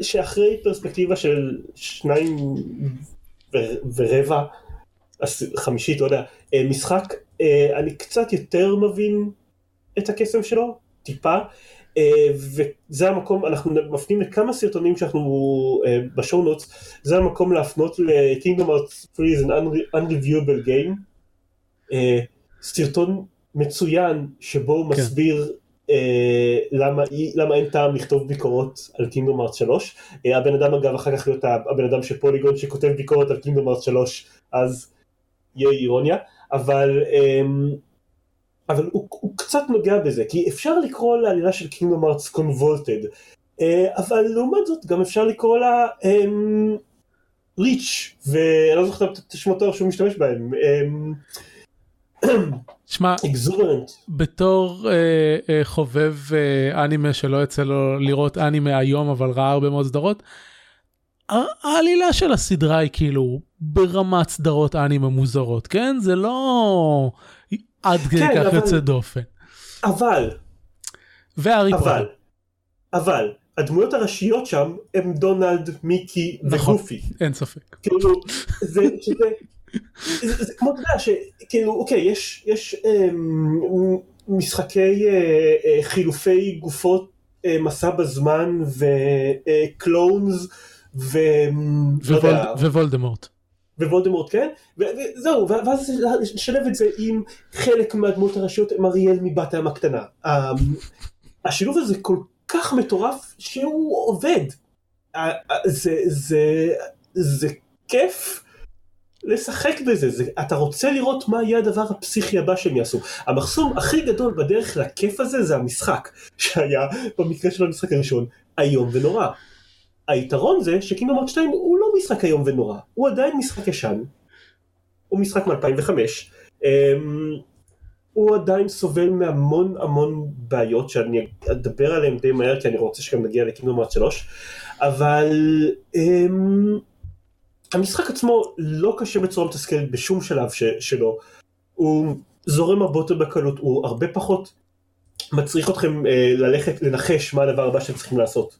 שאחרי פרספקטיבה של שניים ורבע, חמישית, לא יודע, אה, משחק, אה, אני קצת יותר מבין את הקסם שלו, טיפה, אה, וזה המקום, אנחנו מפנים לכמה סרטונים שאנחנו בשואו נוטס, זה המקום להפנות ל-Kingdom Hearts 3 is an unreviewable game, סרטון מצוין שבו הוא כן. מסביר אה, למה, למה אין טעם לכתוב ביקורות על קינגדום ארץ 3 אה, הבן אדם אגב אחר כך להיות הבן אדם של פוליגון שכותב ביקורת על קינגדום ארץ 3 אז יהיה אירוניה. אבל אה, אבל הוא, הוא קצת נוגע בזה כי אפשר לקרוא לעלילה של קינגדום ארץ קונבולטד אבל לעומת זאת גם אפשר לקרוא לה ריץ' ואני לא זוכר את השמות שהוא משתמש בהם שמע, בתור אה, אה, חובב אה, אנימה שלא יצא לו לראות אנימה היום אבל ראה הרבה מאוד סדרות, העלילה של הסדרה היא כאילו ברמת סדרות אנימה מוזרות, כן? זה לא עד כדי כן, כך יוצא דופן. אבל, והארי אבל, אבל, הדמויות הראשיות שם הם דונלד, מיקי נכון, וגופי. אין ספק. כאילו, זה, שזה, זה, זה כמו אתה יודע שכאילו אוקיי יש יש אה, משחקי אה, אה, חילופי גופות אה, מסע בזמן וקלונס ו... ווולד, ווולדמורט. ווולדמורט כן? וזהו ואז נשלב את זה עם חלק מהדמות הראשיות עם אריאל מבת הים הקטנה. השילוב הזה כל כך מטורף שהוא עובד. זה זה זה כיף לשחק בזה, זה, אתה רוצה לראות מה יהיה הדבר הפסיכי הבא שהם יעשו. המחסום הכי גדול בדרך לכיף הזה זה המשחק, שהיה במקרה של המשחק הראשון איום ונורא. היתרון זה שקינגדום ארט 2 הוא לא משחק איום ונורא, הוא עדיין משחק ישן, הוא משחק מ-2005, um, הוא עדיין סובל מהמון המון בעיות שאני אדבר עליהן די מהר כי אני רוצה שגם נגיע לקינגדום ארט 3, אבל um, המשחק עצמו לא קשה בצורה מתסכלת בשום שלב ש, שלו, הוא זורם הרבה יותר בקלות, הוא הרבה פחות מצריך אתכם אה, ללכת לנחש מה הדבר הבא שאתם צריכים לעשות.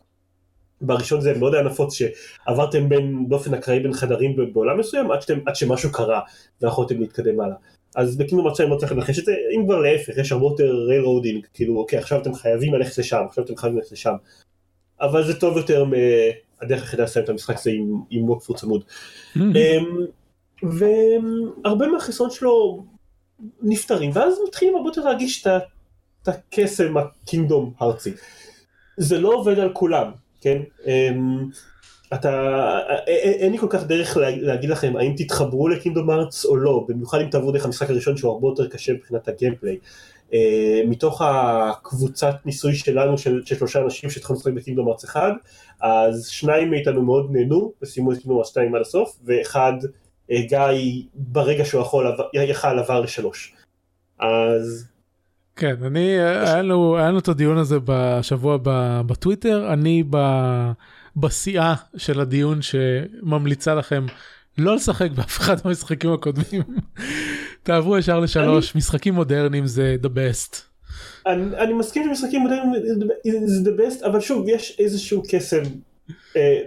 בראשון זה מאוד היה נפוץ שעברתם בין באופן אקראי בין חדרים בעולם מסוים עד, שאתם, עד שמשהו קרה ויכולתם להתקדם הלאה. אז בקימו מצב לא צריך לנחש את זה, אם כבר להפך, יש הרבה יותר railroading, כאילו אוקיי עכשיו אתם חייבים ללכת לשם, עכשיו אתם חייבים ללכת לשם. אבל זה טוב יותר הדרך היחידה לסיים את המשחק זה עם, עם walkthrough צמוד. Mm-hmm. והרבה מהחיסרון שלו נפטרים ואז מתחילים הרבה יותר להרגיש את הקסם הקינגדום הארצי. זה לא עובד על כולם, כן? אמ, אתה, אין לי כל כך דרך להגיד לכם האם תתחברו לקינגדום ארץ או לא, במיוחד אם תעברו דרך המשחק הראשון שהוא הרבה יותר קשה מבחינת הגיימפליי. אה, מתוך הקבוצת ניסוי שלנו של, של שלושה אנשים שהתחלנו לשחק בקינגדום ארץ אחד, אז שניים מאיתנו מאוד נהנו וסיימו את קינגדום ארץ 2 עד הסוף, ואחד, אה, גיא, ברגע שהוא יכול, יכל עבר לשלוש. אז... כן, אני, היה לנו, היה לנו את הדיון הזה בשבוע בטוויטר, אני בשיאה של הדיון שממליצה לכם לא לשחק באף אחד מהמשחקים הקודמים. תעברו ישר לשלוש, משחקים מודרניים זה the best. אני, אני מסכים שמשחקים מודרניים זה the best, אבל שוב, יש איזשהו קסם אה,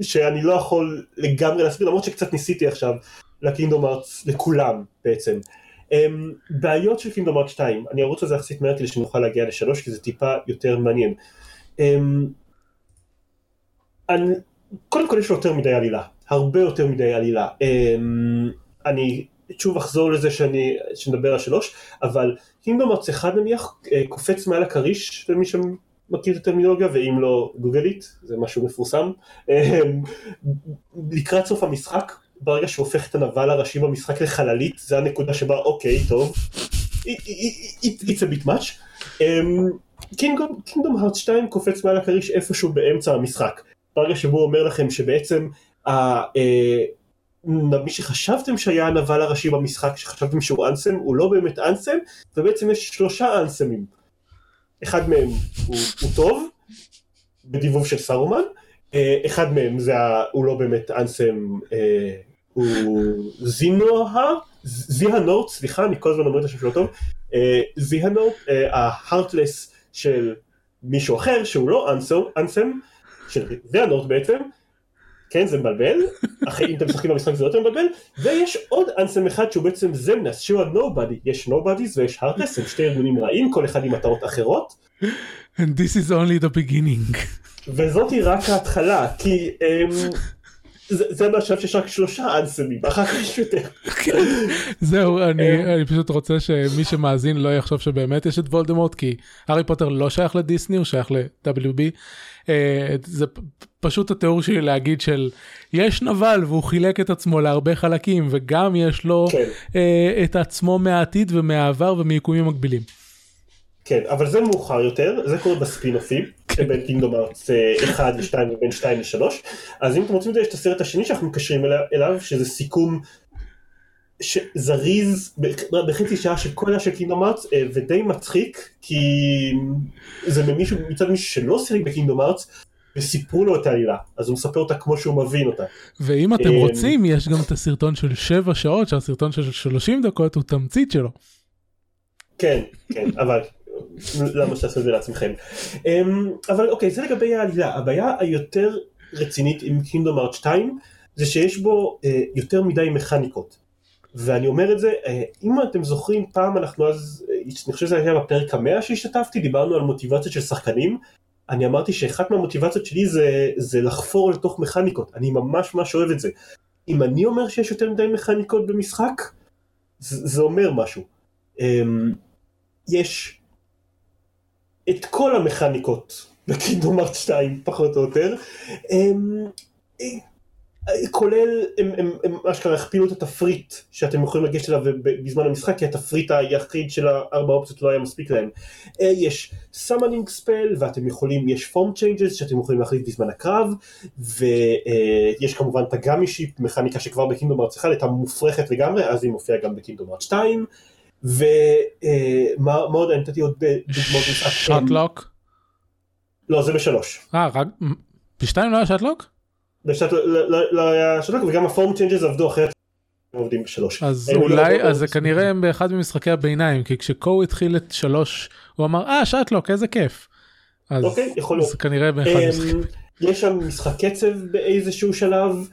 שאני לא יכול לגמרי להסביר, למרות שקצת ניסיתי עכשיו לקינדום ארץ, לכולם בעצם. אה, בעיות של קינדום ארץ 2, אני ארוץ על זה יחסית מהר כדי שנוכל להגיע לשלוש, כי זה טיפה יותר מעניין. אה, אני, קודם כל יש לו יותר מדי עלילה, הרבה יותר מדי עלילה. אה, אני שוב אחזור לזה שאני, שנדבר על שלוש, אבל קינגדום ארץ אחד נניח אה, קופץ מעל הכריש למי שמכיר את הטרמינולוגיה ואם לא גוגלית זה משהו מפורסם. אה, לקראת סוף המשחק ברגע שהוא הופך את הנבל הראשי במשחק לחללית זה הנקודה שבה אוקיי טוב it's a bit much. קינגדום הארץ 2 קופץ מעל הכריש איפשהו באמצע המשחק. ברגע שבו הוא אומר לכם שבעצם אה, מי שחשבתם שהיה הנבל הראשי במשחק, שחשבתם שהוא אנסם, הוא לא באמת אנסם, ובעצם יש שלושה אנסמים. אחד מהם הוא, הוא טוב, בדיבוב של סרומן, אה, אחד מהם זה ה, הוא לא באמת אנסם, אה, הוא זינוהר, זיהנורט, סליחה, אני כל הזמן אומר את השם שלו טוב, אה, זיהנורט, ההארטלס של מישהו אחר שהוא לא אנסם, שזה הנוט בעצם, כן זה מבלבל, אחרי אם אתם משחקים במשחק זה יותר מבלבל, ויש עוד אנסם אחד שהוא בעצם זמנס, שהוא ה-Nobody, יש Nobodies ויש Heartless, הם שתי ארגונים רעים, כל אחד עם מטרות אחרות. And this is only the beginning. וזאתי רק ההתחלה, כי um, זה, זה מהשלב שיש רק שלושה אנסמים, אחר כך יש יותר. זהו, אני, אני פשוט רוצה שמי שמאזין לא יחשוב שבאמת יש את וולדמורט, כי הארי פוטר לא שייך לדיסני, הוא שייך ל-WB. Uh, זה פשוט התיאור שלי להגיד של יש נבל והוא חילק את עצמו להרבה חלקים וגם יש לו כן. uh, את עצמו מהעתיד ומהעבר ומיקומים מקבילים. כן, אבל זה מאוחר יותר, זה קורה בספינופים. בין קינגדום ארץ 1 ל-2 ובין 2 ל-3, אז אם אתם רוצים את זה, יש את הסרט השני שאנחנו מקשרים אליו, שזה סיכום זריז בחצי שעה של כל השל קינגדום ארץ, אה, ודי מצחיק, כי זה ממישהו, מצד מישהו שלא שיחק בקינגדום ארץ, וסיפרו לו את העלילה, אז הוא מספר אותה כמו שהוא מבין אותה. ואם אתם אה, רוצים, יש גם את הסרטון של 7 שעות, שהסרטון של 30 דקות הוא תמצית שלו. כן, כן, אבל למה שתעשו את זה לעצמכם. אמ, אבל אוקיי, זה לגבי העלילה. הבעיה היותר רצינית עם קינדום ארט 2 זה שיש בו אה, יותר מדי מכניקות. ואני אומר את זה, אה, אם אתם זוכרים פעם אנחנו אז, אני חושב שזה היה בפרק המאה שהשתתפתי, דיברנו על מוטיבציות של שחקנים. אני אמרתי שאחת מהמוטיבציות שלי זה, זה לחפור לתוך מכניקות, אני ממש ממש אוהב את זה. אם אני אומר שיש יותר מדי מכניקות במשחק, זה, זה אומר משהו. אמ, יש את כל המכניקות ב Kingdom Hearts 2 פחות או יותר הם, כולל הם, הם, הם אשכרה הכפילו את התפריט שאתם יכולים לגשת אליו בזמן המשחק כי התפריט היחיד של הארבע אופציות לא היה מספיק להם אה, יש summoning spell ואתם יכולים יש form changes שאתם יכולים להחליט בזמן הקרב ויש אה, כמובן את ה gummi ship מכניקה שכבר בקינדום ארט 1 הייתה מופרכת לגמרי אז היא מופיעה גם ב Kingdom Hearts 2 ומה עוד נתתי עוד דוגמאות משחק. shotlock? לא זה בשלוש. אה רק בשתיים לא היה shotlock? בשתיים לא, לא, לא היה shotlock וגם ה form changes עבדו אחרת. עובדים בשלוש. אז אולי אז זה כנראה באחד ממשחקי הביניים כי כשקו התחיל את שלוש הוא אמר אה shotlock איזה כיף. אז אוקיי, יכול להיות. זה כנראה באחד אמ, המשחקים. יש שם משחק קצב באיזשהו שלב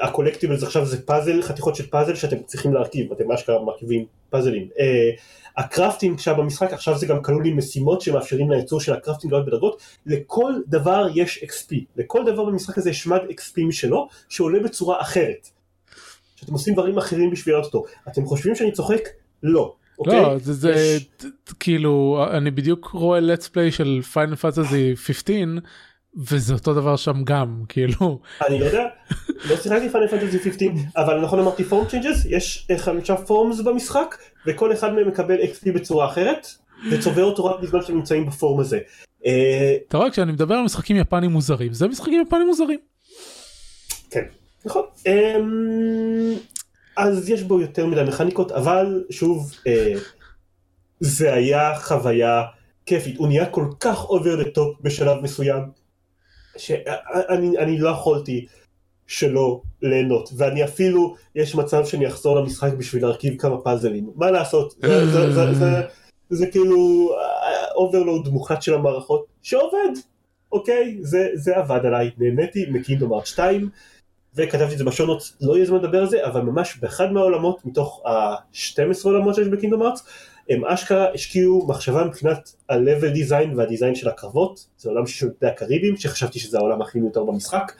ה collectibles עכשיו זה פאזל, חתיכות של פאזל שאתם צריכים להרכיב, אתם אשכרה מרכיבים פאזלים. ה crafting עכשיו במשחק, עכשיו זה גם כלול עם משימות שמאפשרים לייצור של ה crafting לעלות בדרגות, לכל דבר יש XP, לכל דבר במשחק הזה יש מד XP משלו, שעולה בצורה אחרת. שאתם עושים דברים אחרים בשביל לעלות אותו. אתם חושבים שאני צוחק? לא. אוקיי? לא, זה, זה יש... כאילו, אני בדיוק רואה let's play של Final Fantasy 15, וזה אותו דבר שם גם כאילו. אני לא יודע. לא שיחקתי Final Fantasy 15 אבל נכון אמרתי form changes יש חמישה forms במשחק וכל אחד מהם מקבל XP בצורה אחרת וצובר אותו רק בזמן שהם נמצאים ב form הזה. אה, אתה רואה כשאני מדבר על משחקים יפנים מוזרים זה משחקים יפנים מוזרים. כן נכון. אמ, אז יש בו יותר מדי מכניקות אבל שוב אה, זה היה חוויה כיפית. הוא נהיה כל כך over the top בשלב מסוים שאני לא יכולתי שלא ליהנות ואני אפילו יש מצב שאני אחזור למשחק בשביל להרכיב כמה פאזלים. מה לעשות? זה, זה, זה, זה, זה כאילו overload מוחלט של המערכות שעובד אוקיי? זה, זה עבד עליי. נהניתי מ Kingdom Hearts 2 וכתבתי את זה בשונות לא יהיה זמן לדבר על זה אבל ממש באחד מהעולמות מתוך ה-12 עולמות שיש ב Kingdom Hearts הם אשכרה השקיעו מחשבה מבחינת ה-level design והדיזיין של הקרבות, זה עולם של שולטי הקריבים, שחשבתי שזה העולם הכי מיותר במשחק,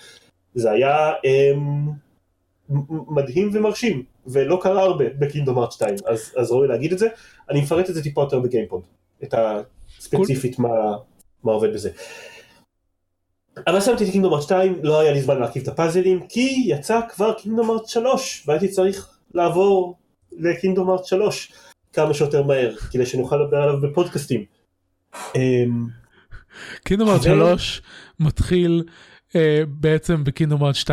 זה היה הם, מדהים ומרשים, ולא קרה הרבה בקינדום ארט 2, אז, אז ראוי להגיד את זה, אני מפרט את זה טיפה יותר בגיימפוד, את הספציפית מה, מה עובד בזה. אבל שמתי את קינדום ארט 2, לא היה לי זמן להרכיב את הפאזלים, כי יצא כבר קינדום ארט 3, והייתי צריך לעבור לקינדום ארט 3. כמה שיותר מהר, כדי שנוכל לדבר עליו בפודקאסטים. קינדום ארט 3 מתחיל אה, בעצם בקינדום ארט 2.9.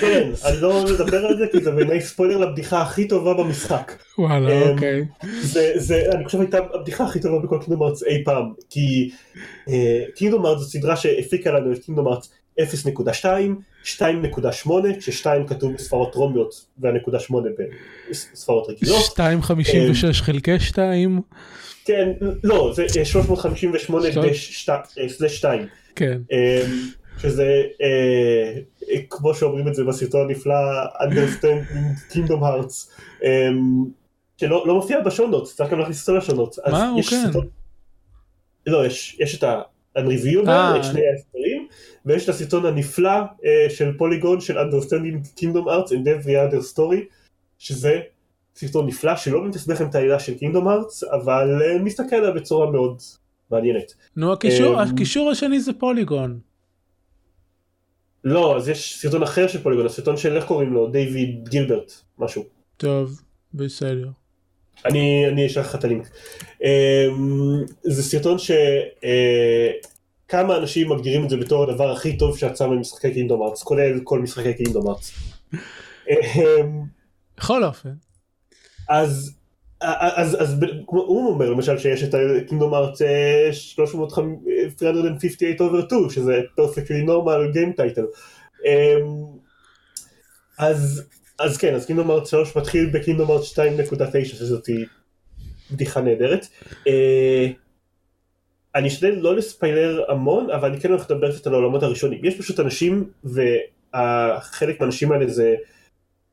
כן, אני לא מדבר על זה כי זה בעיניי ספוילר לבדיחה הכי טובה במשחק. וואלה, אוקיי. זה, זה, אני חושב הייתה הבדיחה הכי טובה בכל קינדום ארץ אי פעם, כי קינדום ארץ זו סדרה שהפיקה לנו את קינדום ארץ 0.2, 2.8, כש-2 כתוב בספרות רומיות והנקודה 8 בספרות רגילות. 2.56 חלקי 2. כן, לא, זה 358 סלש 2. כן. שזה כמו שאומרים את זה בסרטון הנפלא Understand Kingdom Hearts שלא לא מופיע בשונות צריך גם להכניס אותו לשונות. מה הוא כן. לא יש יש את ה-review את שני ההסברים ויש את הסרטון הנפלא של פוליגון של Understanding Kingdom Hearts and every other story שזה סרטון נפלא שלא מתסבך לכם את העלילה של Kingdom Hearts אבל מסתכל עליה בצורה מאוד מעניינת. נו הקישור, הקישור השני זה פוליגון. לא אז יש סרטון אחר של פוליגון הסרטון של איך קוראים לו דיוויד גילברט משהו. טוב בסדר. אני אני אשלח לך את הלינק. זה סרטון שכמה אנשים מגדירים את זה בתור הדבר הכי טוב שיצא ממשחקי קינדום ארץ כולל כל משחקי קינדום ארץ. בכל אופן. אז אז אז הוא אומר למשל שיש את קינדום ארץ 358 over 2 שזה perfectly normal game title. אז אז כן אז קינדום ארץ 3 מתחיל בקינדום ארץ 2.9 שזאת בדיחה נהדרת. אני אשתדל לא לספיילר המון אבל אני כן הולך לדבר קצת על העולמות הראשונים יש פשוט אנשים וחלק מהאנשים האלה זה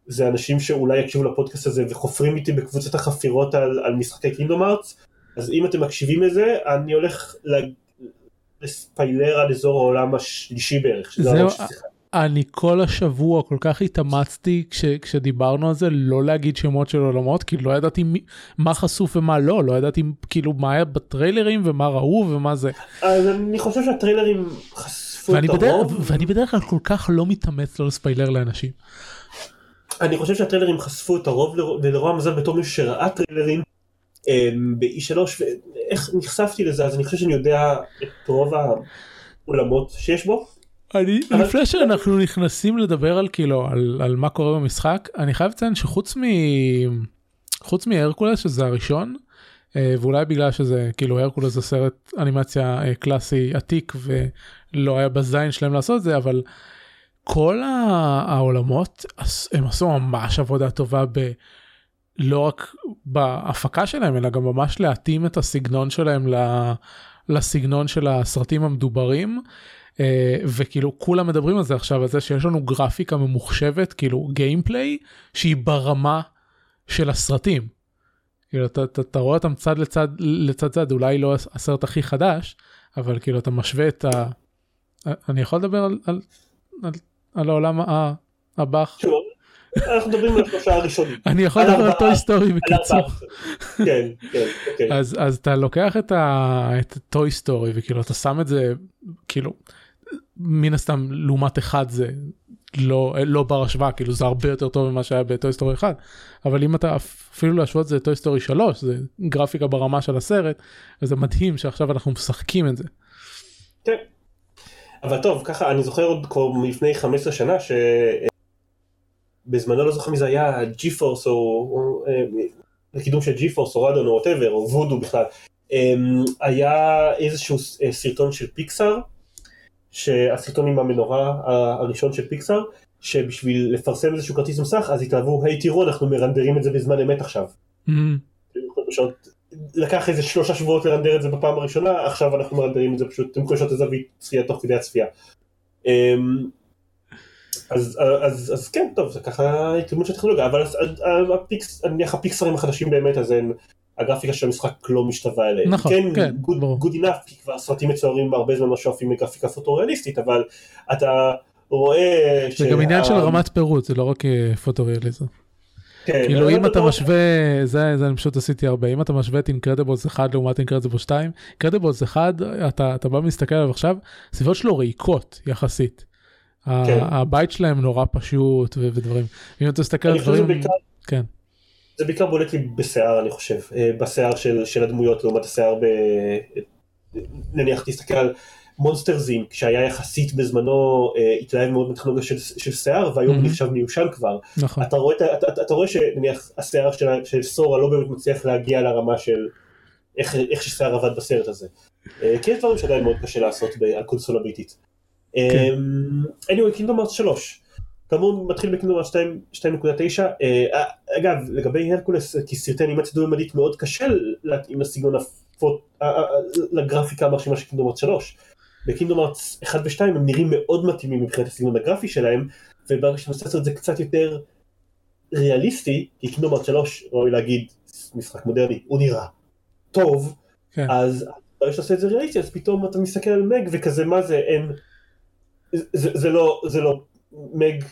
זה אנשים שאולי יקשיבו לפודקאסט הזה וחופרים איתי בקבוצת החפירות על, על משחקי קינדום ארץ אז אם אתם מקשיבים לזה אני הולך לספיילר על אזור העולם השלישי בערך. זהו, אני כל השבוע כל כך התאמצתי כש, כשדיברנו על זה לא להגיד שמות של עולמות כי לא ידעתי מי, מה חשוף ומה לא לא ידעתי כאילו מה היה בטריילרים ומה ראו ומה זה. אז אני חושב שהטריילרים חשפו את הרוב. ואני בדרך כלל כל כך לא מתאמץ לא לספיילר לאנשים. אני חושב שהטריילרים חשפו את הרוב ולרוע המזל בתור מישהו שראה טריילרים ב-E3 ואיך נחשפתי לזה אז אני חושב שאני יודע את רוב העולמות שיש בו. אני. לפני שאנחנו נכנסים לדבר על כאילו על, על מה קורה במשחק אני חייב לציין שחוץ מ... חוץ מהרקולס שזה הראשון ואולי בגלל שזה כאילו הרקולס זה סרט אנימציה קלאסי עתיק ולא היה בזין שלהם לעשות את זה אבל. כל העולמות הם עשו ממש עבודה טובה ב... לא רק בהפקה שלהם אלא גם ממש להתאים את הסגנון שלהם לסגנון של הסרטים המדוברים אה, וכאילו כולם מדברים על זה עכשיו על זה שיש לנו גרפיקה ממוחשבת כאילו גיימפליי שהיא ברמה של הסרטים. כאילו אתה, אתה, אתה רואה אותם צד לצד לצד צד אולי לא הסרט הכי חדש אבל כאילו אתה משווה את ה... אני יכול לדבר על, על, על על העולם הבא. אנחנו מדברים על השלושה הראשונים. אני יכול לדבר על Toy Story בקיצור. כן, כן, אוקיי. אז אתה לוקח את Toy Story וכאילו אתה שם את זה כאילו מן הסתם לעומת אחד זה לא לא בר השוואה כאילו זה הרבה יותר טוב ממה שהיה ב Toy Story 1 אבל אם אתה אפילו להשוות זה Toy Story 3 זה גרפיקה ברמה של הסרט זה מדהים שעכשיו אנחנו משחקים את זה. כן. אבל טוב ככה אני זוכר עוד כבר מלפני 15 שנה שבזמנו לא זוכר מי זה היה ג'י פורס או לקידום של ג'י פורס או רדון או ווטאבר או וודו בכלל אמ, היה איזשהו אה, סרטון של פיקסאר שהסרטון עם המנורה הראשון של פיקסאר שבשביל לפרסם איזשהו כרטיס מסך אז התאהבו היי תראו אנחנו מרנדרים את זה בזמן אמת עכשיו. לקח איזה שלושה שבועות לרנדר את זה בפעם הראשונה, עכשיו אנחנו מרנדרים את זה פשוט, אתם יכולים לשנות את הזווית צפייה תוך כדי הצפייה. אמ, אז, אז, אז כן, טוב, זה ככה התקדמות של טכנולוגיה, אבל נניח הפיקסרים החדשים באמת, אז אין, הגרפיקה של המשחק לא משתווה אליהם. נכון, כן, כן good enough, כי כבר סרטים מצוירים הרבה זמן לא שואפים לגרפיקה פוטוריאליסטית, אבל אתה רואה... זה שה... גם עניין של רמת פירוט, זה לא רק אה, פוטוריאליזם. כן, כאילו אם אתה משווה, זה, זה אני פשוט עשיתי הרבה, אם אתה משווה את Incredibles 1 לעומת Incredibles 2, Incredibles 1 אתה, אתה בא ומסתכל עליו עכשיו, הסביבות שלו ריקות יחסית. כן. הבית שלהם נורא פשוט ודברים. אם אתה מסתכל על דברים, בעיקר, כן. זה בעיקר בולט לי בשיער אני חושב, אה, בשיער של, של הדמויות לעומת השיער ב... נניח תסתכל על Monsters Inc שהיה יחסית בזמנו אה, התלהב מאוד מטכנולוגיה של, של שיער והיום mm-hmm. נחשב מיושן כבר. נכון. אתה רואה, אתה, אתה, אתה רואה שנניח השיער של, של סורה לא באמת מצליח להגיע לרמה של איך, איך ששיער עבד בסרט הזה. אה, כי יש דברים שעדיין מאוד קשה לעשות על קונסולה ביתית. כן. anyway, קינדום ארץ 3. כאמור מתחיל בקינדום ארץ 2.9. אה, אגב, לגבי הרקולס, כי סרטי אנימציה דו-ממדית מאוד קשה להתאים לסגנון הפוט... לגרפיקה המרשימה של קינדום ארץ 3. בקינדום ארץ 1 ו-2 הם נראים מאוד מתאימים מבחינת הסגנון הגרפי שלהם, וברגע שאתה מנסה לעשות את זה קצת יותר ריאליסטי, כי קינדום ארץ 3, ראוי להגיד, משחק מודרני, הוא נראה טוב, כן. אז ברגע שאתה עושה את זה ריאליסטי, אז פתאום אתה מסתכל על מג וכזה, מה זה, אין, זה, זה לא, זה לא מג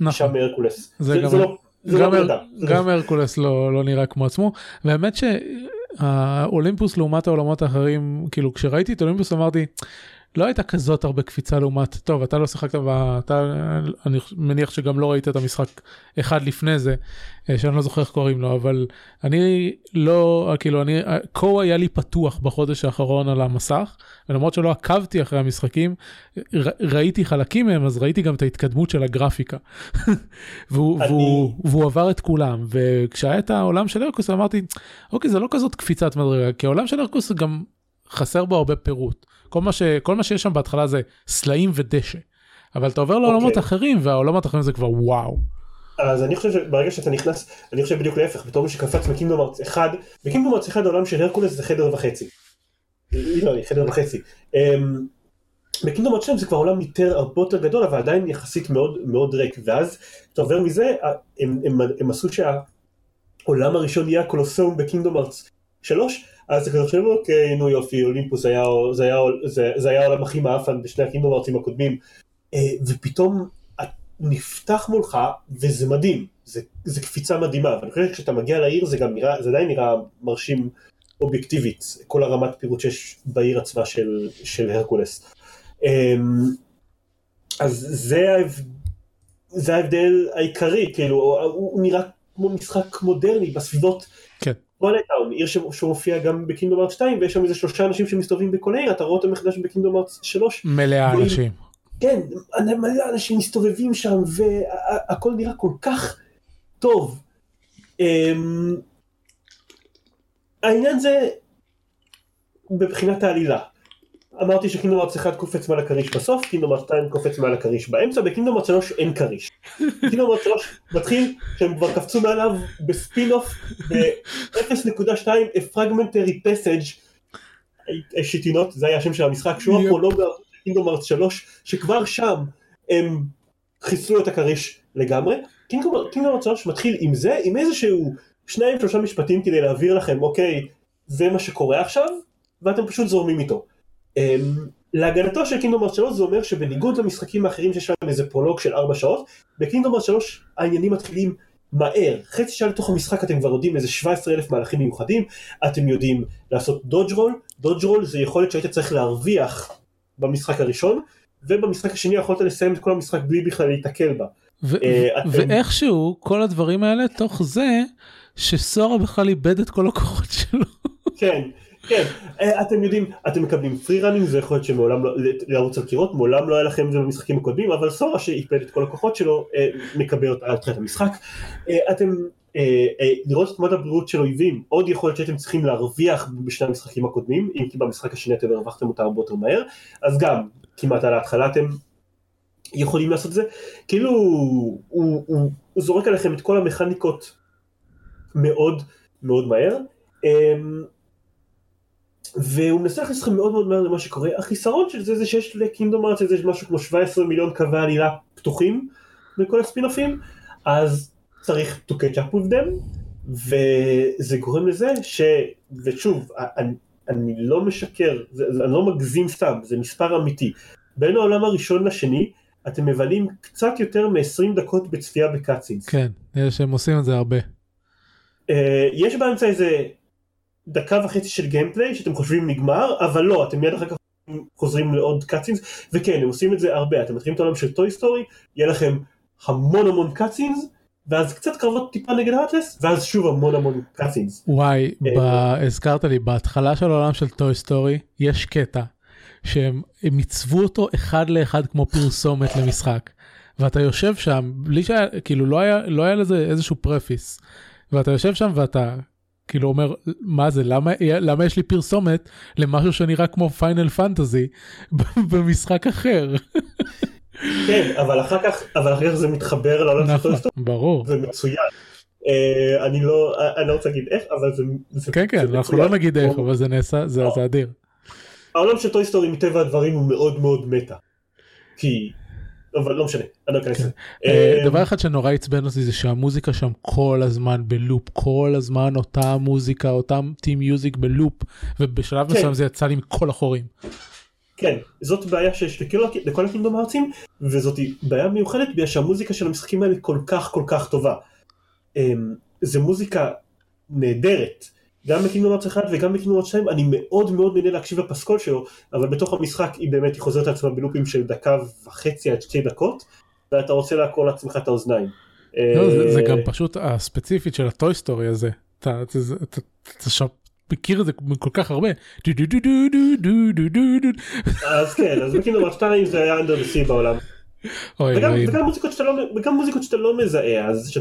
נכון. מהרקולס. זה, זה, גם, זה לא, גם, לא גם הרקולס לא, לא נראה כמו עצמו, והאמת שהאולימפוס לעומת העולמות האחרים, כאילו כשראיתי את אולימפוס אמרתי, לא הייתה כזאת הרבה קפיצה לעומת, טוב אתה לא שיחקת ואתה, אני מניח שגם לא ראית את המשחק אחד לפני זה, אה, שאני לא זוכר איך קוראים לו, אבל אני לא, כאילו אני, קו היה לי פתוח בחודש האחרון על המסך, ולמרות שלא עקבתי אחרי המשחקים, ראיתי חלקים מהם, אז ראיתי גם את ההתקדמות של הגרפיקה. והוא, אני... והוא, והוא עבר את כולם, וכשהיה את העולם של הרקוס אמרתי, אוקיי זה לא כזאת קפיצת מדרגה, כי העולם של הרקוס גם חסר בו הרבה פירוט. כל מה, ש, כל מה שיש שם בהתחלה זה סלעים ודשא. אבל אתה עובר לעולמות okay. אוקיי. אחרים, והעולמות האחרים זה כבר וואו. אז אני חושב שברגע שאתה נכנס, אני חושב בדיוק להפך, בתור מי שקפץ מקינדום ארץ אחד, בקינדום ארץ אחד העולם של הרקולס זה חדר וחצי. לא, חדר וחצי. אמ, בקינדום ארץ זה כבר עולם יותר הרבה יותר גדול, אבל עדיין יחסית מאוד מאוד ריק, ואז אתה עובר מזה, הם, הם, עשו שהעולם הראשון יהיה הקולוסיאום בקינדום ארץ שלוש, אז חושב אוקיי נו יופי אולימפוס היה, זה היה, זה, זה היה העולם הכי מאפן בשני הקינדום ארצים הקודמים. אה, ופתאום נפתח מולך וזה מדהים זה, זה קפיצה מדהימה ואני חושב שכשאתה מגיע לעיר זה גם נראה זה עדיין נראה מרשים אובייקטיבית כל הרמת פירוט שיש בעיר עצמה של, של הרקולס. אמ, אז זה, ההבד... זה ההבדל העיקרי כאילו הוא, הוא נראה כמו משחק מודרני בסביבות פולטאון, עיר שמופיע גם בקינדום ארץ 2 ויש שם איזה שלושה אנשים שמסתובבים בכל העיר, אתה רואה אותם מחדש בקינדום ארץ 3. מלאה אנשים. כן, מלא אנשים מסתובבים שם והכל נראה כל כך טוב. אמ, העניין זה בבחינת העלילה. אמרתי שקינדום ארץ 1 קופץ מעל הכריש בסוף, קינדום ארץ 2 קופץ מעל הכריש באמצע, בקינדום ארץ 3 אין כריש. קינדום ארץ 3 מתחיל שהם כבר קפצו מעליו בספין אוף ב-0.2 A Fragmentary Passage שיטינות, זה היה השם של המשחק, שהוא הפרולוג Kingdom Hearts 3, שכבר שם הם חיסלו את הכריש לגמרי. Kingdom Hearts 3 מתחיל עם זה, עם איזשהו שניים שלושה משפטים כדי להעביר לכם, אוקיי, זה מה שקורה עכשיו, ואתם פשוט זורמים איתו. אמ, להגנתו של Kingdom Hearts 3 זה אומר שבניגוד למשחקים האחרים שיש להם איזה פרולוג של 4 שעות, בקינדום ארץ 3 העניינים מתחילים מהר, חצי שעה לתוך המשחק אתם כבר יודעים איזה 17 אלף מהלכים מיוחדים, אתם יודעים לעשות דודג' רול, דודג' רול זה יכולת שהיית צריך להרוויח במשחק הראשון, ובמשחק השני יכולת לסיים את כל המשחק בלי בכלל להיתקל בה. ו- uh, אתם... ואיכשהו כל הדברים האלה תוך זה שסורה בכלל איבד את כל הכוחות שלו. כן, כן, אה, אתם יודעים, אתם מקבלים פרי ראנינג, זה יכול להיות שמעולם לא, לערוץ על קירות, מעולם לא היה לכם את זה במשחקים הקודמים, אבל סורה שאיבד את כל הכוחות שלו, אה, מקבל אותה על תחילת המשחק. אה, אתם, לראות את תמונת הבריאות של אויבים, עוד יכול להיות שאתם צריכים להרוויח בשני המשחקים הקודמים, אם כי במשחק השני אתם הרווחתם אותה הרבה יותר מהר, אז גם כמעט על ההתחלה אתם יכולים לעשות את זה. כאילו, הוא, הוא, הוא, הוא זורק עליכם את כל המכניקות מאוד מאוד מהר. והוא מנסה להכניס אתכם מאוד מאוד מהר למה שקורה, החיסרון של זה זה שיש לקינדום ארץ איזה משהו כמו 17 מיליון קווי עלילה פתוחים בכל הספינופים, אז צריך to catch up with them, וזה גורם לזה ש... ושוב, אני, אני לא משקר, זה, אני לא מגזים סתם, זה מספר אמיתי. בין העולם הראשון לשני, אתם מבלים קצת יותר מ-20 דקות בצפייה בקאצינס. כן, יש, הם עושים את זה הרבה. Uh, יש באמצע איזה דקה וחצי של gameplay שאתם חושבים נגמר, אבל לא, אתם מיד אחר כך חוזרים לעוד cutscenes, וכן, הם עושים את זה הרבה, אתם מתחילים את העולם של Toy Story, יהיה לכם המון המון cutscenes, ואז קצת קרבות טיפה נגד ה Heartless, ואז שוב המון המון cutscenes. וואי, אה, הזכרת לי, בהתחלה של העולם של Toy Story, יש קטע שהם עיצבו אותו אחד לאחד כמו פרסומת למשחק, ואתה יושב שם, בלי שהיה, כאילו לא היה, לא היה לזה איזשהו preface, ואתה יושב שם ואתה כאילו אומר מה זה למה למה יש לי פרסומת למשהו שנראה כמו Final Fantasy במשחק אחר. כן אבל אחר כך אבל אחר כך זה מתחבר לעולם של נכון, Toy Story ברור. זה מצוין. אה, אני לא אני לא רוצה להגיד איך אבל זה, זה כן כן זה אנחנו. לא נגיד איך אבל זה נעשה זה זה אדיר. העולם של Toy Story מטבע הדברים הוא מאוד מאוד meta. כי אבל לא משנה אני לא אכנס לזה. אה, אה, דבר אחד שנורא עצבן אותי זה שהמוזיקה שם כל הזמן בלופ כל הזמן אותה מוזיקה אותם טים מיוזיק בלופ ובשלב כן. מסוים זה יצא לי מכל החורים. כן זאת בעיה שיש לכל, לכל הקינדום הארצים וזאת בעיה מיוחדת בגלל שהמוזיקה של המשחקים האלה כל כך כל כך טובה. אמ, זה מוזיקה נהדרת. גם בקינגדום ארץ 1 וגם בקינגדום ארץ 2, אני מאוד מאוד נהנה להקשיב לפסקול שלו, אבל בתוך המשחק היא באמת, היא חוזרת לעצמה בלופים של דקה וחצי עד שתי דקות, ואתה רוצה לעקור לעצמך את האוזניים. לא, זה אה, גם פשוט הספציפית של הטוי סטורי הזה, אתה מכיר את זה כל כך הרבה. אז כן, אז בקינגדום ארץ 2 זה היה אנדר סי בעולם. לא וגם מוזיקות שאתה לא מזהה, אז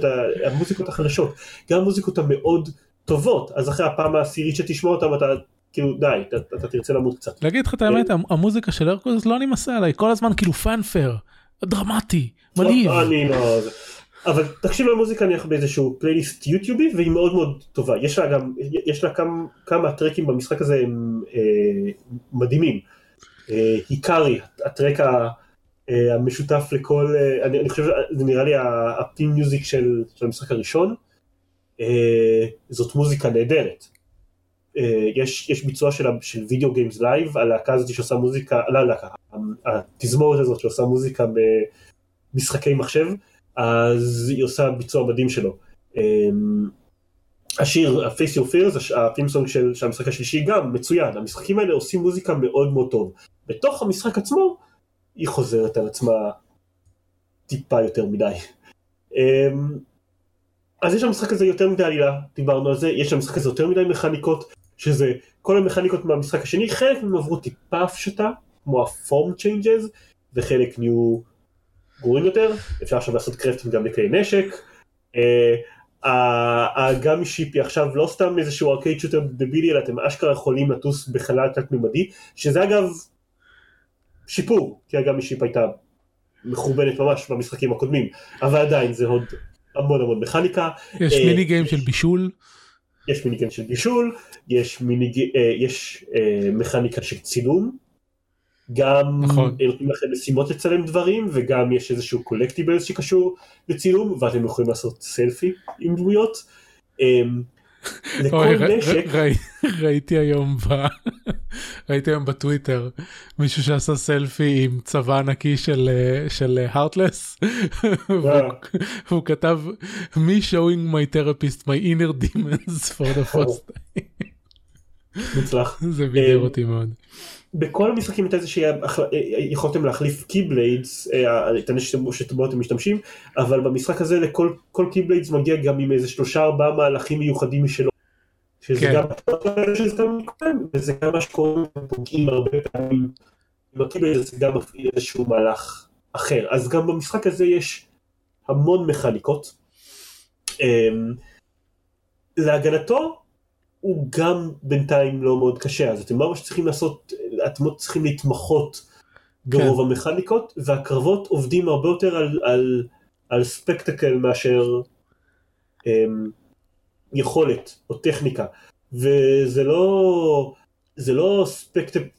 המוזיקות החדשות, גם המוזיקות המאוד טובות אז אחרי הפעם העשירית שתשמע אותם אתה כאילו די אתה, אתה תרצה למות קצת. להגיד לך את האמת המוזיקה של הרקולס לא נמאסה עליי כל הזמן כאילו פאנפר דרמטי מלהיב. אני לא... זה. אבל תקשיב למוזיקה נניח באיזשהו פלייליסט יוטיובי והיא מאוד מאוד טובה יש לה גם יש לה כמה, כמה טרקים במשחק הזה הם אה, מדהימים. אה, היקרי הטרק ה, אה, המשותף לכל אה, אני, אני חושב שזה נראה לי ה theme music של, של המשחק הראשון אה, זאת מוזיקה נהדרת. אה, יש, יש ביצוע של, של Video Games Live הלהקה הזאת שעושה מוזיקה לא הלהקה התזמורת הזאת שעושה מוזיקה במשחקי מחשב אז היא עושה ביצוע מדהים שלו. אמ, השיר ה-Face Your Fears, ה theme song של, של המשחק השלישי גם מצוין, המשחקים האלה עושים מוזיקה מאוד מאוד טוב. בתוך המשחק עצמו היא חוזרת על עצמה טיפה יותר מדי. אז יש למשחק הזה יותר מדי עלילה, דיברנו על זה, יש למשחק הזה יותר מדי מכניקות, שזה כל המכניקות מהמשחק השני, חלק מהם עברו טיפה הפשטה, כמו ה-form changes, וחלק נהיו גרועים יותר, אפשר עכשיו לעשות קרפטים גם לכלי נשק. אה, הגמי שיפ היא עכשיו לא סתם איזשהו ארקייד שוטר דבילי, אלא אתם אשכרה יכולים לטוס בחלל תת מימדי, שזה אגב שיפור, כי הגמי שיפ הייתה מחורבנת ממש במשחקים הקודמים, אבל עדיין זה עוד המון המון מכניקה. יש אה, מיני גיים של בישול. יש מיניגן של בישול, יש, מיניג... אה, יש אה, מכניקה של צילום, גם נכון. נותנים לכם משימות לצלם דברים, וגם יש איזשהו קולקטיבלס שקשור לצילום, ואתם יכולים לעשות סלפי עם דמויות. לכל נשק, ראיתי היום ב... ראיתי היום בטוויטר מישהו שעשה סלפי עם צבא ענקי של של הארטלס והוא כתב me showing my therapist my inner demons for the first time מוצלח. זה בידר אה, אותי מאוד. בכל המשחקים הייתה איזושהי, יכולתם להחליף קיבליידס, את הנשק שבו אתם משתמשים, אבל במשחק הזה לכל כל keyblades מגיע גם עם איזה שלושה ארבעה מהלכים מיוחדים משלו. שזה כן. גם וזה גם מה שקורה, פוגעים הרבה פעמים. עם ה keyblades זה גם מפעיל איזשהו מהלך אחר. אז גם במשחק הזה יש המון מכניקות. אמ, להגנתו הוא גם בינתיים לא מאוד קשה, אז אתם ממש צריכים לעשות, אתם לא צריכים להתמחות ברוב כן. המכניקות, והקרבות עובדים הרבה יותר על, על, על spectacle מאשר אמ, יכולת או טכניקה, וזה לא, זה לא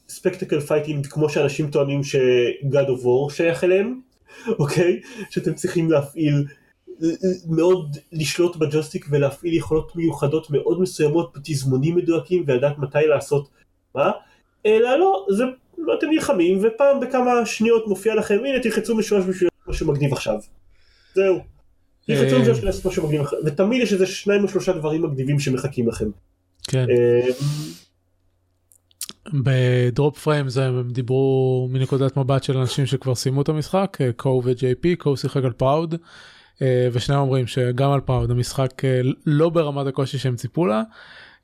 spectacle fighting כמו שאנשים טוענים ש-God of War שייך אליהם, אוקיי? שאתם צריכים להפעיל מאוד לשלוט בג'וסטיק ולהפעיל יכולות מיוחדות מאוד מסוימות בתזמונים מדויקים ולדעת מתי לעשות מה, אלא לא, זה, אתם נלחמים ופעם בכמה שניות מופיע לכם, הנה תלחצו משולש בשביל לעשות משהו מגניב עכשיו. זהו. תלחצו אה. משולש בשביל לעשות משהו מגניב עכשיו, ותמיד יש איזה שניים או שלושה דברים מגניבים שמחכים לכם. כן. אה, ב Drop Frames הם דיברו מנקודת מבט של אנשים שכבר סיימו את המשחק, אה, Cohh ו-JP, Cohh שיחק על proud, ושניהם אומרים שגם על proud המשחק אה, לא ברמת הקושי שהם ציפו לה.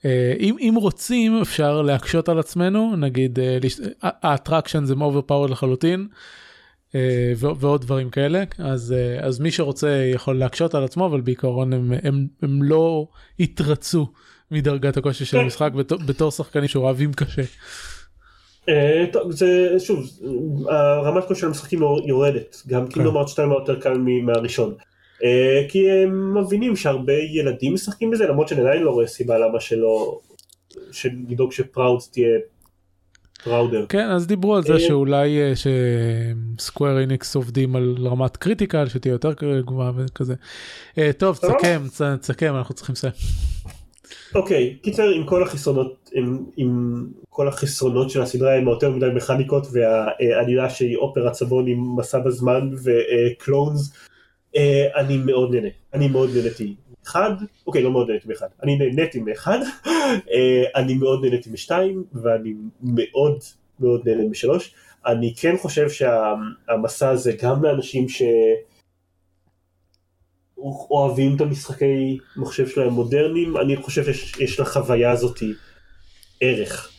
אה, אם, אם רוצים אפשר להקשות על עצמנו, נגיד אה, ה attraction זה overpower לחלוטין. אה, ועוד דברים כאלה אז אה, אז מי שרוצה יכול להקשות על עצמו אבל בעיקרון הם, הם, הם לא יתרצו מדרגת הקושי של כן. המשחק בתור- בתור שחקנים שאוהבים קשה. אה, טוב, זה שוב, הרמת קושי של המשחקים יורדת, גם כן. Kingdom Hearts 2 יותר קל מהראשון. אה, כי הם מבינים שהרבה ילדים משחקים בזה, למרות שאני עדיין לא רואה סיבה למה שלא, שלדאוג ש Proud תהיה prouder. כן אז דיברו על זה אה, שאולי אה, ש Square Enix עובדים על רמת critical שתהיה יותר גבוהה וכזה. טוב. תסכם תסכם אנחנו צריכים לסיים. אוקיי, קיצר עם כל החסרונות, עם, עם כל החסרונות של הסדרה עם היותר מדי מכניקות והעלילה שהיא אופרת סבון עם מסע בזמן ו clones, אני מאוד נהנה, אני מאוד נהניתי מאחד, אוקיי לא מאוד נהניתי מאחד, אני נהניתי מאחד, אה, אני מאוד נהניתי משתיים ואני מאוד מאוד נהנה משלוש, אני כן חושב שהמסע הזה גם לאנשים ש... אוהבים את המשחקי מחשב שלהם מודרניים, אני חושב שיש לחוויה הזאת ערך.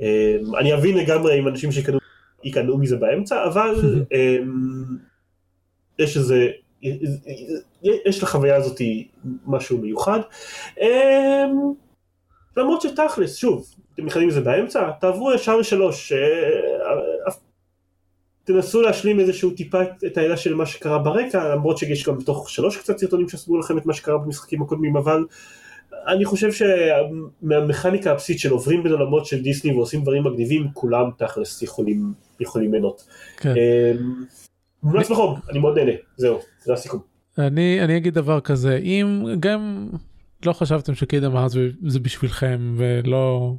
אמ, אני אבין לגמרי אם אנשים שיקנו יקנו מזה באמצע, אבל יש איזה, יש לחוויה הזאת משהו מיוחד. אמ, למרות שתכלס, שוב, אתם נכנסים לזה באמצע, תעברו ישר לשלוש, אה, תנסו להשלים איזשהו טיפה את- העילה של מה שקרה ברקע, למרות שיש גם בתוך שלוש קצת סרטונים שהסבירו לכם את מה שקרה במשחקים הקודמים, אבל אני חושב שמהמכניקה הבסיסית של עוברים בין עולמות של דיסני ועושים דברים מגניבים, כולם תכלס יכולים, יכולים ליהנות. כן. אמ, מומלץ בחום, אני מאוד נהנה, זהו, זה הסיכום. אני אני אגיד דבר כזה אם גם לא חשבתם שקידם הארץ זה בשבילכם ולא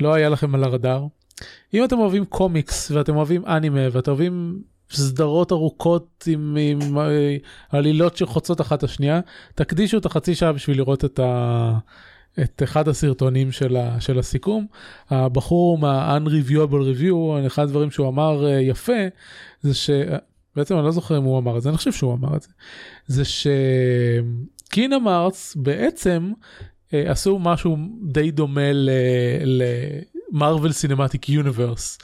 לא היה לכם על הרדאר. אם אתם אוהבים קומיקס ואתם אוהבים אנימה ואתם אוהבים סדרות ארוכות עם, עם אה, עלילות שחוצות אחת השנייה תקדישו את החצי שעה בשביל לראות את ה... את אחד הסרטונים של, ה, של הסיכום. הבחור מה-unreviewable review, אחד הדברים שהוא אמר אה, יפה, זה ש... בעצם אני לא זוכר אם הוא אמר את זה, אני חושב שהוא אמר את זה. זה שקינם ארץ בעצם אה, עשו משהו די דומה למרוויל סינמטיק יוניברס.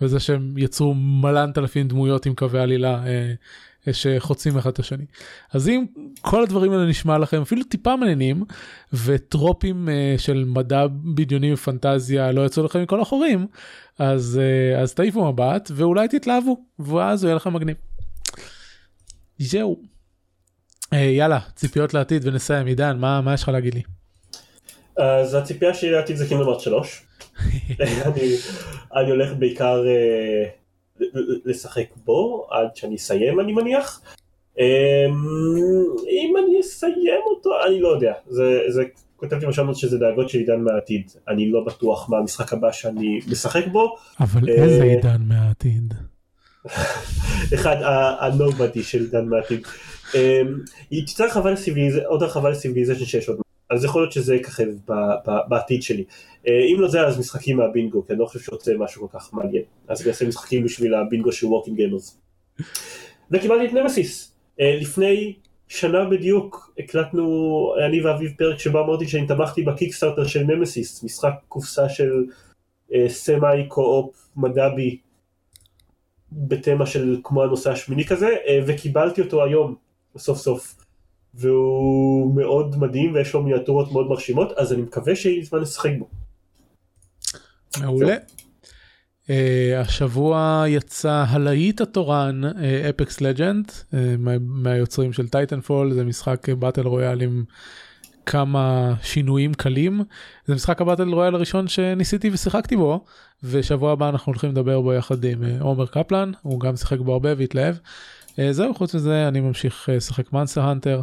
וזה שהם יצרו מלנת אלפים דמויות עם קווי עלילה אה, אה, שחוצים אחד את השני. אז אם כל הדברים האלה נשמע לכם אפילו טיפה מעניינים וטרופים אה, של מדע בדיוני ופנטזיה לא יצאו לכם מכל החורים אז אה, אז תעיפו מבט ואולי תתלהבו ואז הוא יהיה לכם מגניב. זהו. אה, יאללה ציפיות לעתיד ונסיים עידן מה מה יש לך להגיד לי. אז הציפייה שלי לעתיד זה קינדום ארט 3. אני, אני הולך בעיקר ל- לשחק בו עד שאני אסיים אני מניח. אה, אם אני אסיים אותו אני לא יודע. זה, זה כותבתי משהו שזה דאגות של עידן מהעתיד. אני לא בטוח מה המשחק הבא שאני משחק בו. אבל איזה עידן מהעתיד. אחד ה-nobody של עידן מהעתיד. אה, היא תצא הרחבה לסיביליז- עוד הרחבה לסיביליזיישן 6 עוד. אז יכול להיות שזה יככב בעתיד שלי. אה, אם לא זה אז משחקים מהבינגו, כי אני לא חושב שיוצא משהו כל כך מעניין. אז אני אעשה משחקים בשביל הבינגו של Working Gamers. וקיבלתי את נמסיס. אה, לפני שנה בדיוק הקלטנו, אני ואביב פרק שבו אמרתי שאני תמכתי ב Kickstarter של נמסיס, משחק קופסה של אה, semi co-op מדבי בתמה של כמו הנושא השמיני כזה, אה, וקיבלתי אותו היום, סוף סוף. והוא מאוד מדהים ויש לו מיניאטורות מאוד מרשימות, אז אני מקווה שיהיה זמן לשחק בו. מעולה. אה, השבוע יצא הלהיט התורן Apex Legend מהיוצרים של Titanfall זה משחק battle royale עם כמה שינויים קלים זה משחק ה battle royale הראשון שניסיתי ושיחקתי בו ושבוע הבא אנחנו הולכים לדבר בו יחד עם אה, עומר קפלן הוא גם שיחק בו הרבה והתלהב. אה, זהו חוץ מזה אני ממשיך אה, לשחק מאנסר הנטר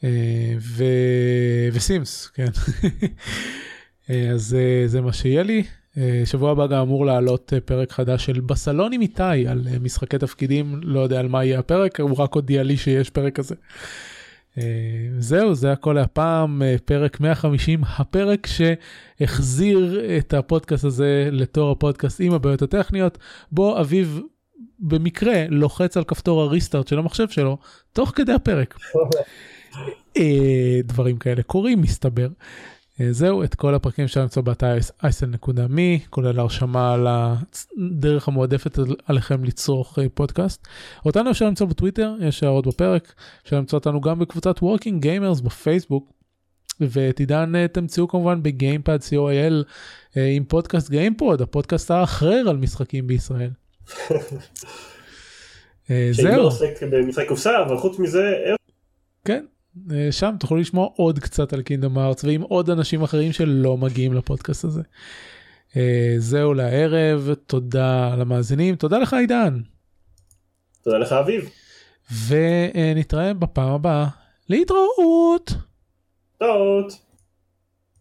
uh, ו... וסימס כן אז זה מה שיהיה לי. אה, שבוע הבא גם אמור לעלות אה, פרק חדש של בסלון עם איתי על אה, משחקי תפקידים לא יודע על מה יהיה הפרק הוא רק הודיע לי שיש פרק כזה. אה, זהו זה הכל להפעם אה, פרק 150 הפרק שהחזיר את הפודקאסט הזה לתור הפודקאסט עם הבעיות הטכניות בו אביב במקרה לוחץ על כפתור הריסטארט של המחשב שלו תוך כדי הפרק. אה, דברים כאלה קורים מסתבר. אה, זהו את כל הפרקים אפשר למצוא באתר אייסל.מי כולל הרשמה על הדרך המועדפת על- עליכם לצרוך אה, פודקאסט. אותנו אפשר למצוא בטוויטר יש הערות בפרק אפשר למצוא אותנו גם בקבוצת Working Gamers בפייסבוק. ואת עידן אה, תמצאו כמובן ב GamePad co.il עם פודקאסט GamePod, הפודקאסט האחר על משחקים בישראל. אה, שאני לא זהו, עוסק במשחק קופסה, אבל חוץ מזה, כן, שם תוכלו לשמוע עוד קצת על קינדום ארץ ועם עוד אנשים אחרים שלא מגיעים לפודקאסט הזה. אה, זהו לערב, תודה למאזינים, תודה לך עידן, תודה לך אביב. ונתראה בפעם הבאה. להתראות! טעות.